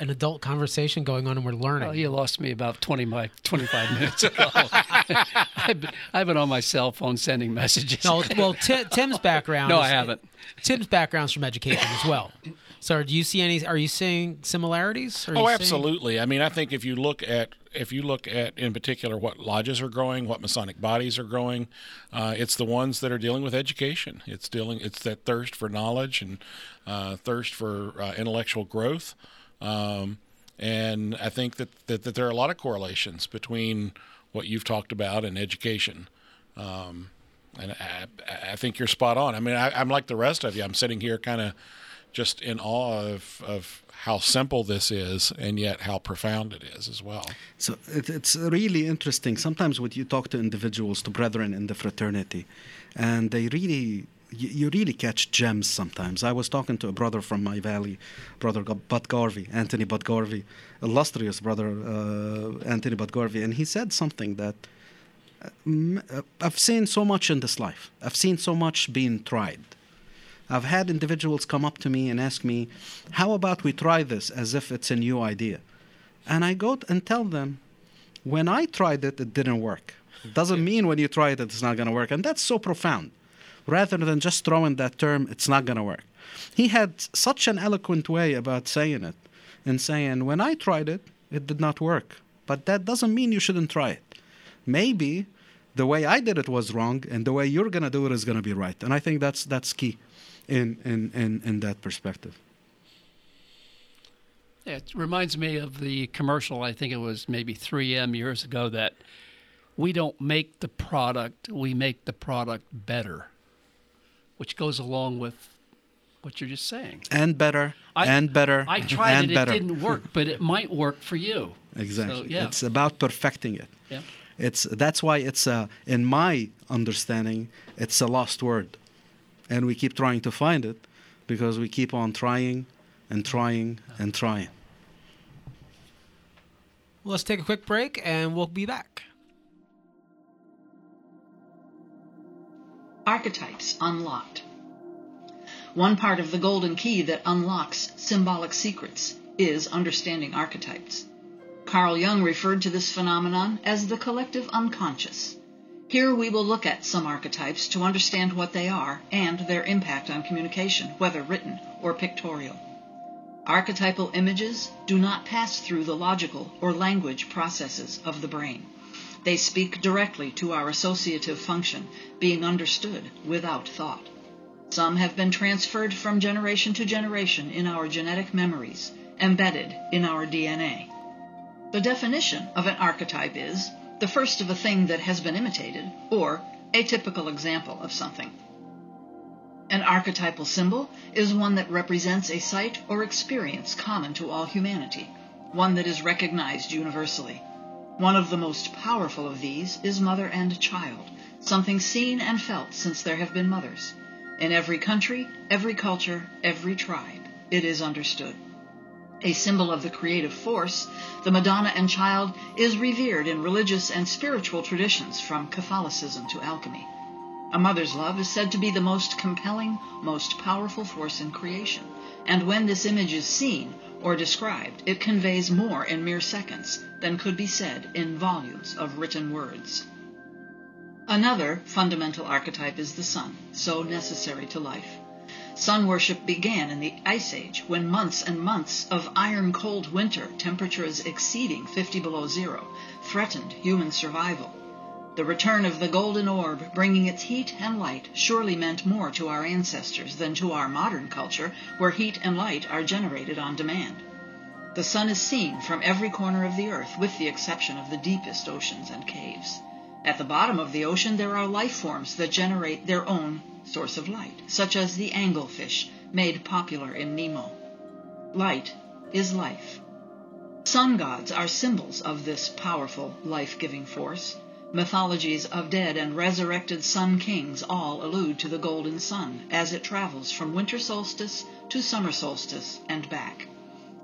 B: an adult conversation going on and we're learning.
C: Well, you lost me about 20 my, 25 minutes ago. I've, been, I've been on my cell phone sending messages.
B: No, well, Ti- Tim's background.
C: No,
B: is-
C: I haven't.
B: Tim's background's from education as well. So, do you see any? Are you seeing similarities? Are you
D: Oh,
B: seeing-
D: absolutely. I mean, I think if you look at if you look at in particular what lodges are growing, what Masonic bodies are growing, uh, it's the ones that are dealing with education. It's dealing. It's that thirst for knowledge and uh, thirst for uh, intellectual growth. Um, and I think that, that that there are a lot of correlations between what you've talked about and education. Um, and I, I think you're spot on. I mean, I, I'm like the rest of you. I'm sitting here kind of just in awe of, of how simple this is and yet how profound it is as well.
E: So it, it's really interesting. Sometimes when you talk to individuals, to brethren in the fraternity, and they really, you, you really catch gems sometimes. I was talking to a brother from my valley, brother Bud Garvey, Anthony Bud Garvey, illustrious brother uh, Anthony Bud Garvey, and he said something that uh, uh, I've seen so much in this life. I've seen so much being tried. I've had individuals come up to me and ask me, How about we try this as if it's a new idea? And I go and tell them, When I tried it, it didn't work. It doesn't mean when you try it, it's not going to work. And that's so profound. Rather than just throwing that term, it's not going to work. He had such an eloquent way about saying it and saying, When I tried it, it did not work. But that doesn't mean you shouldn't try it. Maybe the way I did it was wrong, and the way you're going to do it is going to be right. And I think that's, that's key in, in, in, in that perspective.
C: It reminds me of the commercial, I think it was maybe 3M years ago, that we don't make the product, we make the product better, which goes along with what you're just saying.
E: And better,
C: I-
E: and better,
C: I tried
E: and
C: it,
E: better.
C: it didn't work, but it might work for you.
E: Exactly.
C: So, yeah.
E: It's about perfecting it.
C: Yeah.
E: It's that's why it's a, in my understanding, it's a lost word, and we keep trying to find it because we keep on trying and trying and trying.
B: Well, let's take a quick break and we'll be back.
H: Archetypes unlocked. One part of the golden key that unlocks symbolic secrets is understanding archetypes. Carl Jung referred to this phenomenon as the collective unconscious. Here we will look at some archetypes to understand what they are and their impact on communication, whether written or pictorial. Archetypal images do not pass through the logical or language processes of the brain. They speak directly to our associative function, being understood without thought. Some have been transferred from generation to generation in our genetic memories, embedded in our DNA. The definition of an archetype is the first of a thing that has been imitated, or a typical example of something. An archetypal symbol is one that represents a sight or experience common to all humanity, one that is recognized universally. One of the most powerful of these is mother and child, something seen and felt since there have been mothers. In every country, every culture, every tribe, it is understood. A symbol of the creative force, the Madonna and Child is revered in religious and spiritual traditions from Catholicism to alchemy. A mother's love is said to be the most compelling, most powerful force in creation, and when this image is seen or described, it conveys more in mere seconds than could be said in volumes of written words. Another fundamental archetype is the sun, so necessary to life. Sun worship began in the Ice Age when months and months of iron cold winter, temperatures exceeding 50 below zero, threatened human survival. The return of the golden orb, bringing its heat and light, surely meant more to our ancestors than to our modern culture, where heat and light are generated on demand. The sun is seen from every corner of the earth, with the exception of the deepest oceans and caves. At the bottom of the ocean, there are life forms that generate their own source of light, such as the anglerfish made popular in Nemo. Light is life. Sun gods are symbols of this powerful life giving force. Mythologies of dead and resurrected sun kings all allude to the golden sun as it travels from winter solstice to summer solstice and back.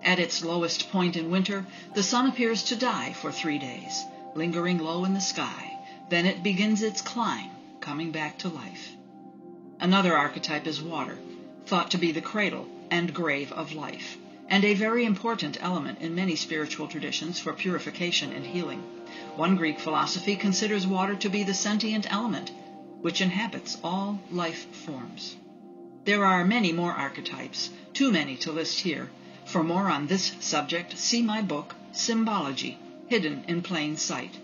H: At its lowest point in winter, the sun appears to die for three days, lingering low in the sky. Then it begins its climb, coming back to life. Another archetype is water, thought to be the cradle and grave of life, and a very important element in many spiritual traditions for purification and healing. One Greek philosophy considers water to be the sentient element which inhabits all life forms. There are many more archetypes, too many to list here. For more on this subject, see my book, Symbology Hidden in Plain Sight.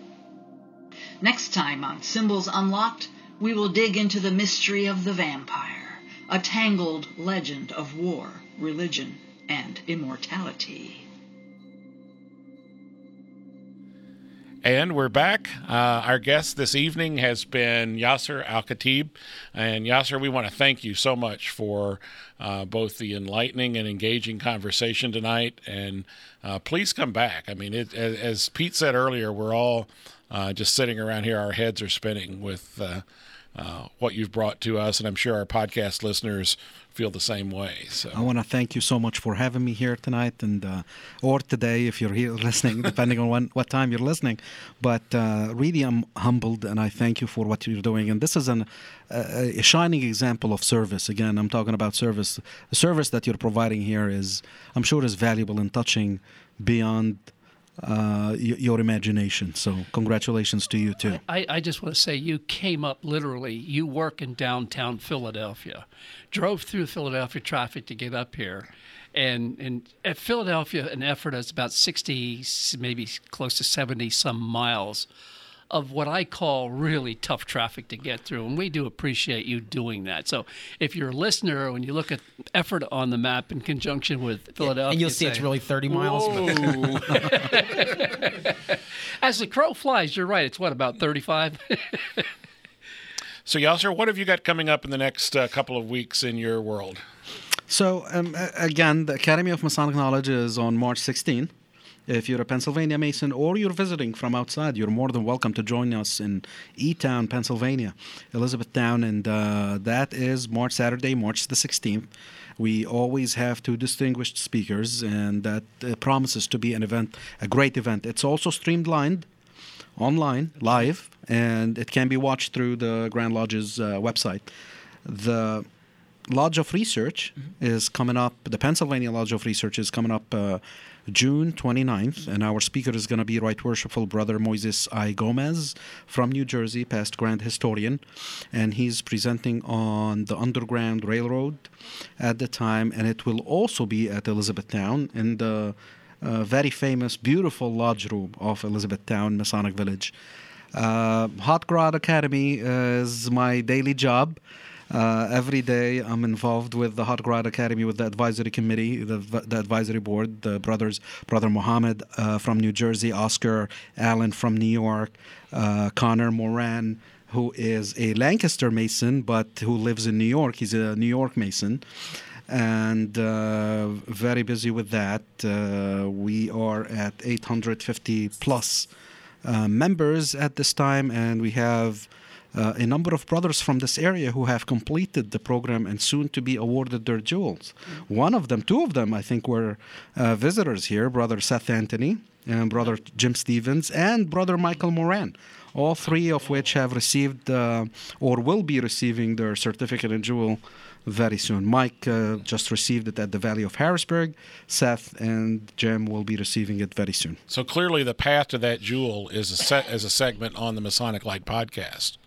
H: Next time on Symbols Unlocked, we will dig into the mystery of the vampire, a tangled legend of war, religion, and immortality.
D: And we're back. Uh, our guest this evening has been Yasser Al Khatib. And Yasser, we want to thank you so much for uh, both the enlightening and engaging conversation tonight. And uh, please come back. I mean, it, as, as, Pete said earlier, we're all uh, just sitting around here, our heads are spinning with uh, what you've brought to us. And I'm sure our podcast listeners feel the same way. So
E: I want to thank you so much for having me here tonight and uh, or today if you're here listening, depending on when, what time you're listening. But uh, really, I'm humbled and I thank you for what you're doing. And this is an, a shining example of service. Again, I'm talking about service. The service that you're providing here is, I'm sure, is valuable and touching beyond uh, your imagination. So, congratulations to you too.
C: I, I just want to say you came up literally. You work in downtown Philadelphia, drove through Philadelphia traffic to get up here. And, and at Philadelphia, an Ephrata is about 60, maybe close to 70 some miles of what I call really tough traffic to get through. And we do appreciate you doing that. So if you're a listener, when you look at Ephrata on the map in conjunction with Philadelphia,
B: and you'll see
C: say,
B: it's really 30 miles.
C: As the crow flies, you're right. It's what, about 35?
D: so, Yasser, what have you got coming up in the next uh, couple of weeks in your world?
E: So, um, again, the Academy of Masonic Knowledge is on March 16. If you're a Pennsylvania Mason or you're visiting from outside, you're more than welcome to join us in E Town, Pennsylvania, Elizabethtown, and uh, that is March Saturday, March the 16th. We always have two distinguished speakers, and that uh, promises to be an event, a great event. It's also streamed online, live, and it can be watched through the Grand Lodge's uh, website. The Lodge of Research mm-hmm. is coming up. The Pennsylvania Lodge of Research is coming up uh, June 29th, and our speaker is going to be Right Worshipful Brother Moises I. Gomez from New Jersey, past Grand Historian, and he's presenting on the Underground Railroad at the time, and it will also be at Elizabethtown in the uh, very famous, beautiful lodge room of Elizabethtown Masonic Village. Uh, Hauts Grades Academy is my daily job. Uh, every day, I'm involved with the Hauts Grades Academy, with the advisory committee, the, the advisory board, the brothers, Brother Mohammed uh, from New Jersey, Oscar Allen from New York, uh, Connor Moran, who is a Lancaster Mason, but who lives in New York. He's a New York Mason. And uh, very busy with that. Uh, we are at 850 plus uh, members at this time, and we have uh, a number of brothers from this area who have completed the program and soon to be awarded their jewels. Mm-hmm. One of them, two of them, I think, were uh, visitors here Brother Seth Anthony and Brother Jim Stevens and Brother Michael Moran. All three of which have received uh, or will be receiving their certificate and jewel very soon. Mike uh, just received it at the Valley of Harrisburg. Seth and Jim will be receiving it very soon.
D: So clearly, the path to that jewel is a set as a segment on the Masonic Light podcast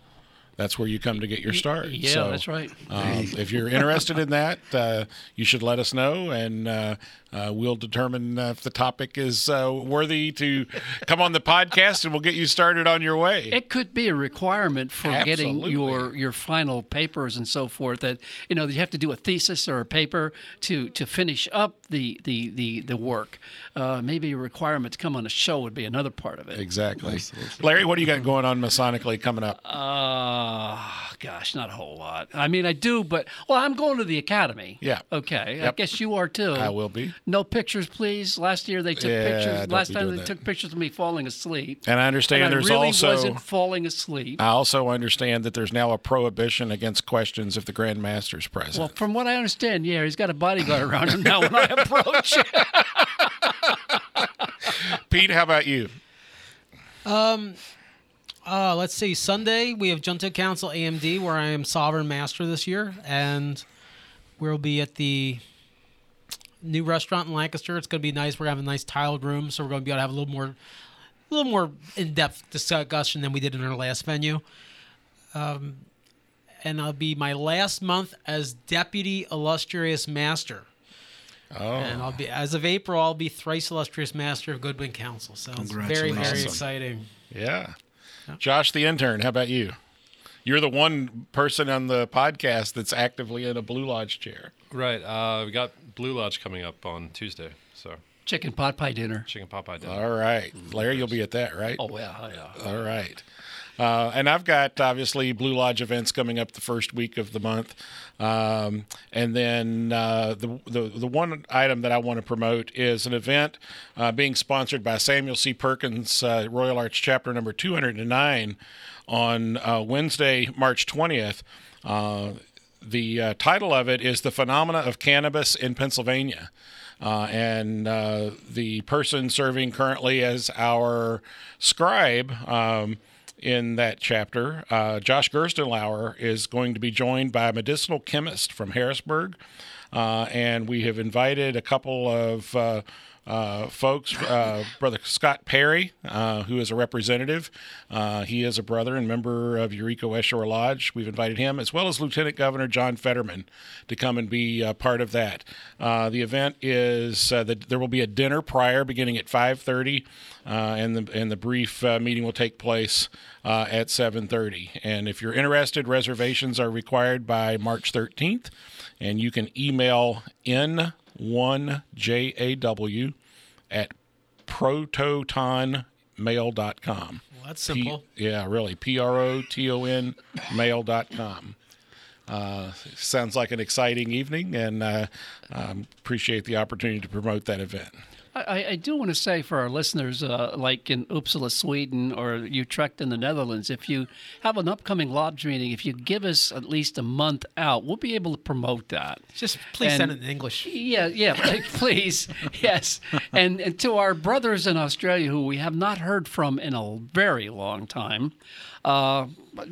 D: that's where you come to get your start.
C: Yeah, so, that's right.
D: Um, if you're interested in that, uh, you should let us know, and uh, Uh, we'll determine uh, if the topic is uh, worthy to come on the podcast, and we'll get you started on your way.
C: It could be a requirement for getting your your final papers and so forth. That you know you have to do a thesis or a paper to to finish up the the the, the work. Uh, maybe a requirement to come on a show would be another part of it.
D: exactly. Larry, what do you got going on Masonically coming up?
C: Uh, gosh, not a whole lot. I mean, I do, but well, I'm going to the academy.
D: Yeah.
C: Okay. I guess you are too.
D: I will be.
C: No pictures, please. Last year they took
D: Yeah,
C: pictures. Last time they
D: that.
C: took pictures of me falling asleep.
D: And I understand
C: And I
D: there's
C: really
D: also.
C: wasn't falling asleep.
D: I also understand that there's now a prohibition against questions if the Grand Master's present.
C: Well, from what I understand, yeah, he's got a bodyguard around him now when I approach.
D: Pete, how about you?
B: Uh, let's see. Sunday we have Junta Council AMD, where I am Sovereign Master this year, and we'll be at the new restaurant in Lancaster. It's going to be nice. We're gonna have a nice tiled room, so we're going to be able to have a little more, a little more in-depth discussion than we did in our last venue. Um, and I'll be my last month as Deputy Illustrious Master.
D: Oh,
B: And I'll be as of April, I'll be thrice illustrious master of Goodwin Council. So it's very, very
E: Congratulations.
B: exciting.
D: yeah. Josh, the intern, how about you? You're the one person on the podcast that's actively in a Blue Lodge chair.
F: Right. Uh, we got Blue Lodge coming up on Tuesday. So
C: Chicken pot pie dinner.
F: chicken pot pie dinner.
D: All right. Larry, you'll be at that, right?
C: Oh yeah, yeah.
D: All right. Uh, and I've got obviously Blue Lodge events coming up the first week of the month, um, and then uh, the, the the one item that I want to promote is an event uh, being sponsored by Samuel C. Perkins uh, Royal Arch Chapter number two hundred and nine on uh, Wednesday, March twentieth. Uh, the uh, title of it is The Phenomena of Cannabis in Pennsylvania. Uh, and uh, the person serving currently as our scribe um, in that chapter, Josh Gerstenlauer, is going to be joined by a medicinal chemist from Harrisburg. And we have invited a couple of uh, folks, uh, Brother Scott Perry, uh, who is a representative. Uh, he is a brother and member of Eureka West Shore Lodge. We've invited him, as well as Lieutenant Governor John Fetterman, to come and be uh, part of that. Uh, the event is that there will be a dinner prior, beginning at 5:30, uh, and the and the brief meeting will take place at 7:30. And if you're interested, reservations are required by March 13th, and you can email n1jaw at prototonmail.com.
B: Well, that's simple.
D: P- yeah, really. P R O T O N mail.com. Uh, sounds like an exciting evening, and uh, um, appreciate the opportunity to promote that event.
C: I, I do want to say for our listeners, uh, like in Uppsala, Sweden, or Utrecht in the Netherlands, if you have an upcoming lodge meeting, if you give us at least a month out, we'll be able to promote that.
B: Just please send it in English.
C: Yeah, yeah, please, yes. And, and to our brothers in Australia who we have not heard from in a very long time, uh,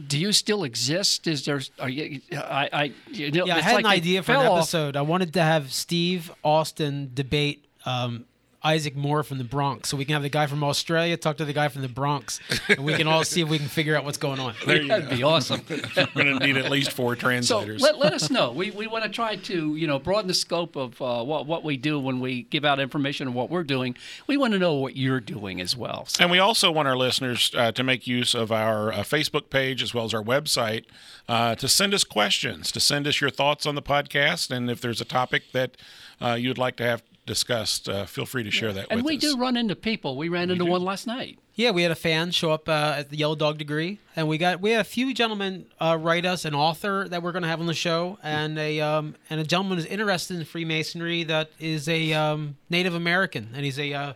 C: do you still exist? Is there? Are you? I, I you know,
B: Yeah, I had
C: like
B: an idea for an
C: off-
B: episode. I wanted to have Steve Austin debate um, Isaac Moore from the Bronx, so we can have the guy from Australia talk to the guy from the Bronx, and we can all see if we can figure out what's going on.
C: That'd be awesome.
D: We're going to need at least four
C: So
D: translators.
C: let, let us know. We, we want to try to you know broaden the scope of uh, what what we do when we give out information on what we're doing. We want to know what you're doing as well. So
D: And we also want our listeners uh, to make use of our uh, Facebook page as well as our website uh, to send us questions, to send us your thoughts on the podcast. And if there's a topic that uh, you'd like to have discussed, uh, feel free to share that
C: and
D: with
C: we
D: us.
C: do run into people. We ran into one last night.
B: Yeah, we had a fan show up uh, at the Yellow Dog Degree, and we got we had a few gentlemen uh, write us an author that we're going to have on the show, and a um, and a gentleman who's interested in Freemasonry that is a um, Native American, and he's a uh,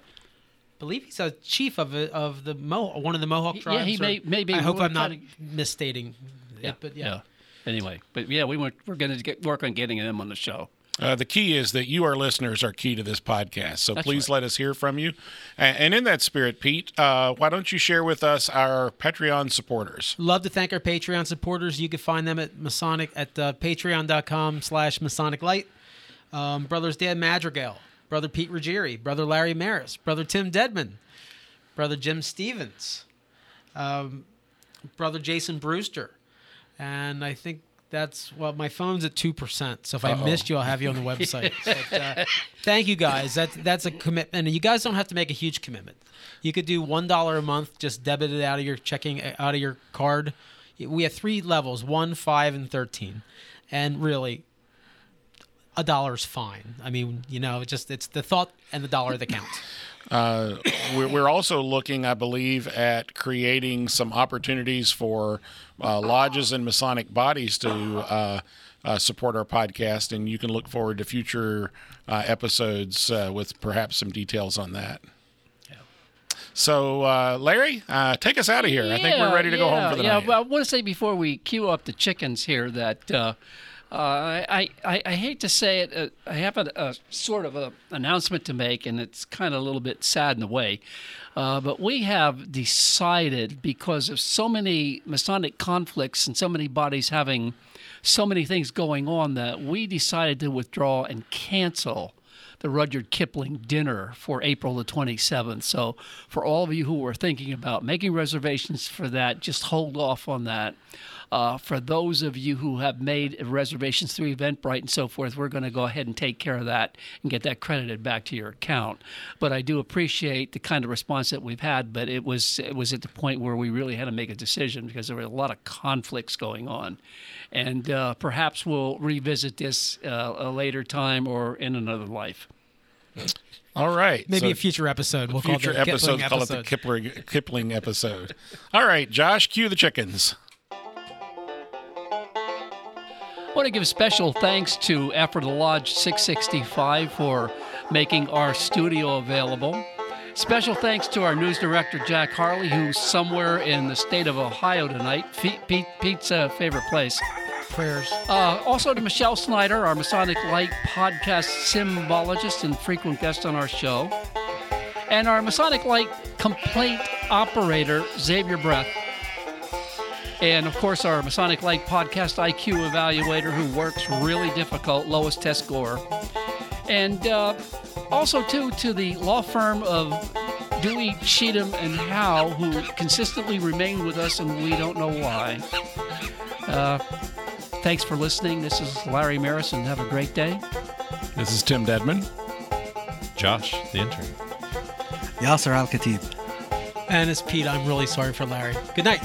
B: believe he's a chief of a, of the Mo one of the Mohawk tribes.
C: Yeah, he
B: or-
C: may- maybe
B: I hope I'm not
C: kinda-
B: misstating. it, but yeah.
C: Anyway, but yeah, we were, we're going to get work on getting him on the show.
D: Uh, the key is that you, our listeners, are key to this podcast. So
C: That's
D: please
C: right.
D: let us hear from you. And, and in that spirit, Pete, uh, why don't you share with us our Patreon supporters?
B: Love to thank our Patreon supporters. You can find them at Masonic at uh, patreon.com slash Masonic Light. Um, Brothers Dan Madrigal, Brother Pete Ruggieri, Brother Larry Maris, Brother Tim Deadman, Brother Jim Stevens, um, Brother Jason Brewster. And I think That's well, my phone's at two percent. So if I missed you, I'll have you on the website. but, uh, thank you guys. That's that's a commitment, and you guys don't have to make a huge commitment. You could do one dollar a month, just debit it out of your checking out of your card. We have three levels: one, five, and thirteen. And really, a dollar is fine. I mean, you know, it's just it's the thought and the dollar that counts.
D: Uh, we're, we're also looking, I believe, at creating some opportunities for uh, lodges and Masonic bodies to uh, uh, support our podcast, and you can look forward to future uh, episodes uh, with perhaps some details on that. So, uh, Larry, uh, take us out of here. I think we're ready to go home for the
C: yeah,
D: night.
C: Well, I want to say before we cue up the chickens here that uh, I, I hate to say it, uh, I have a, a sort of a announcement to make, and it's kind of a little bit sad in a way. Uh, but we have decided because of so many Masonic conflicts and so many bodies having so many things going on that we decided to withdraw and cancel the Rudyard Kipling dinner for April the 27th. So, for all of you who are thinking about making reservations for that, just hold off on that. Uh, for those of you who have made reservations through Eventbrite and so forth, we're going to go ahead and take care of that and get that credited back to your account. But I do appreciate the kind of response that we've had. But it was it was at the point where we really had to make a decision because there were a lot of conflicts going on, and uh, perhaps we'll revisit this uh, a later time or in another life.
D: All right.
B: Maybe
D: so
B: a future episode. We'll
D: future
B: call it the
D: episode,
B: Kipling
D: call
B: episode.
D: it the Kipling, Kipling episode. All right, Josh, cue the chickens.
C: Want to give special thanks to Ephrata Lodge 665 for making our studio available. Special thanks to our news director, Jack Harley, who's somewhere in the state of Ohio tonight. Pete, Pete, Pete's uh, favorite place.
B: Prayers.
C: Uh, also to Michelle Snyder, our Masonic Light podcast symbologist and frequent guest on our show. And our Masonic Light complaint operator, Xavier Breath. And of course, our Masonic Light podcast IQ evaluator who works really difficult, Lois Test Gore. And uh, also, too, to the law firm of Dewey, Cheatham, and Howe, who consistently remain with us and we don't know why. Uh, thanks for listening. This is Larry Maris, and have a great day.
D: This is Tim Dedman.
F: Josh, the intern.
E: Yasser Al Khatib.
B: And it's Pete. I'm really sorry for Larry. Good night.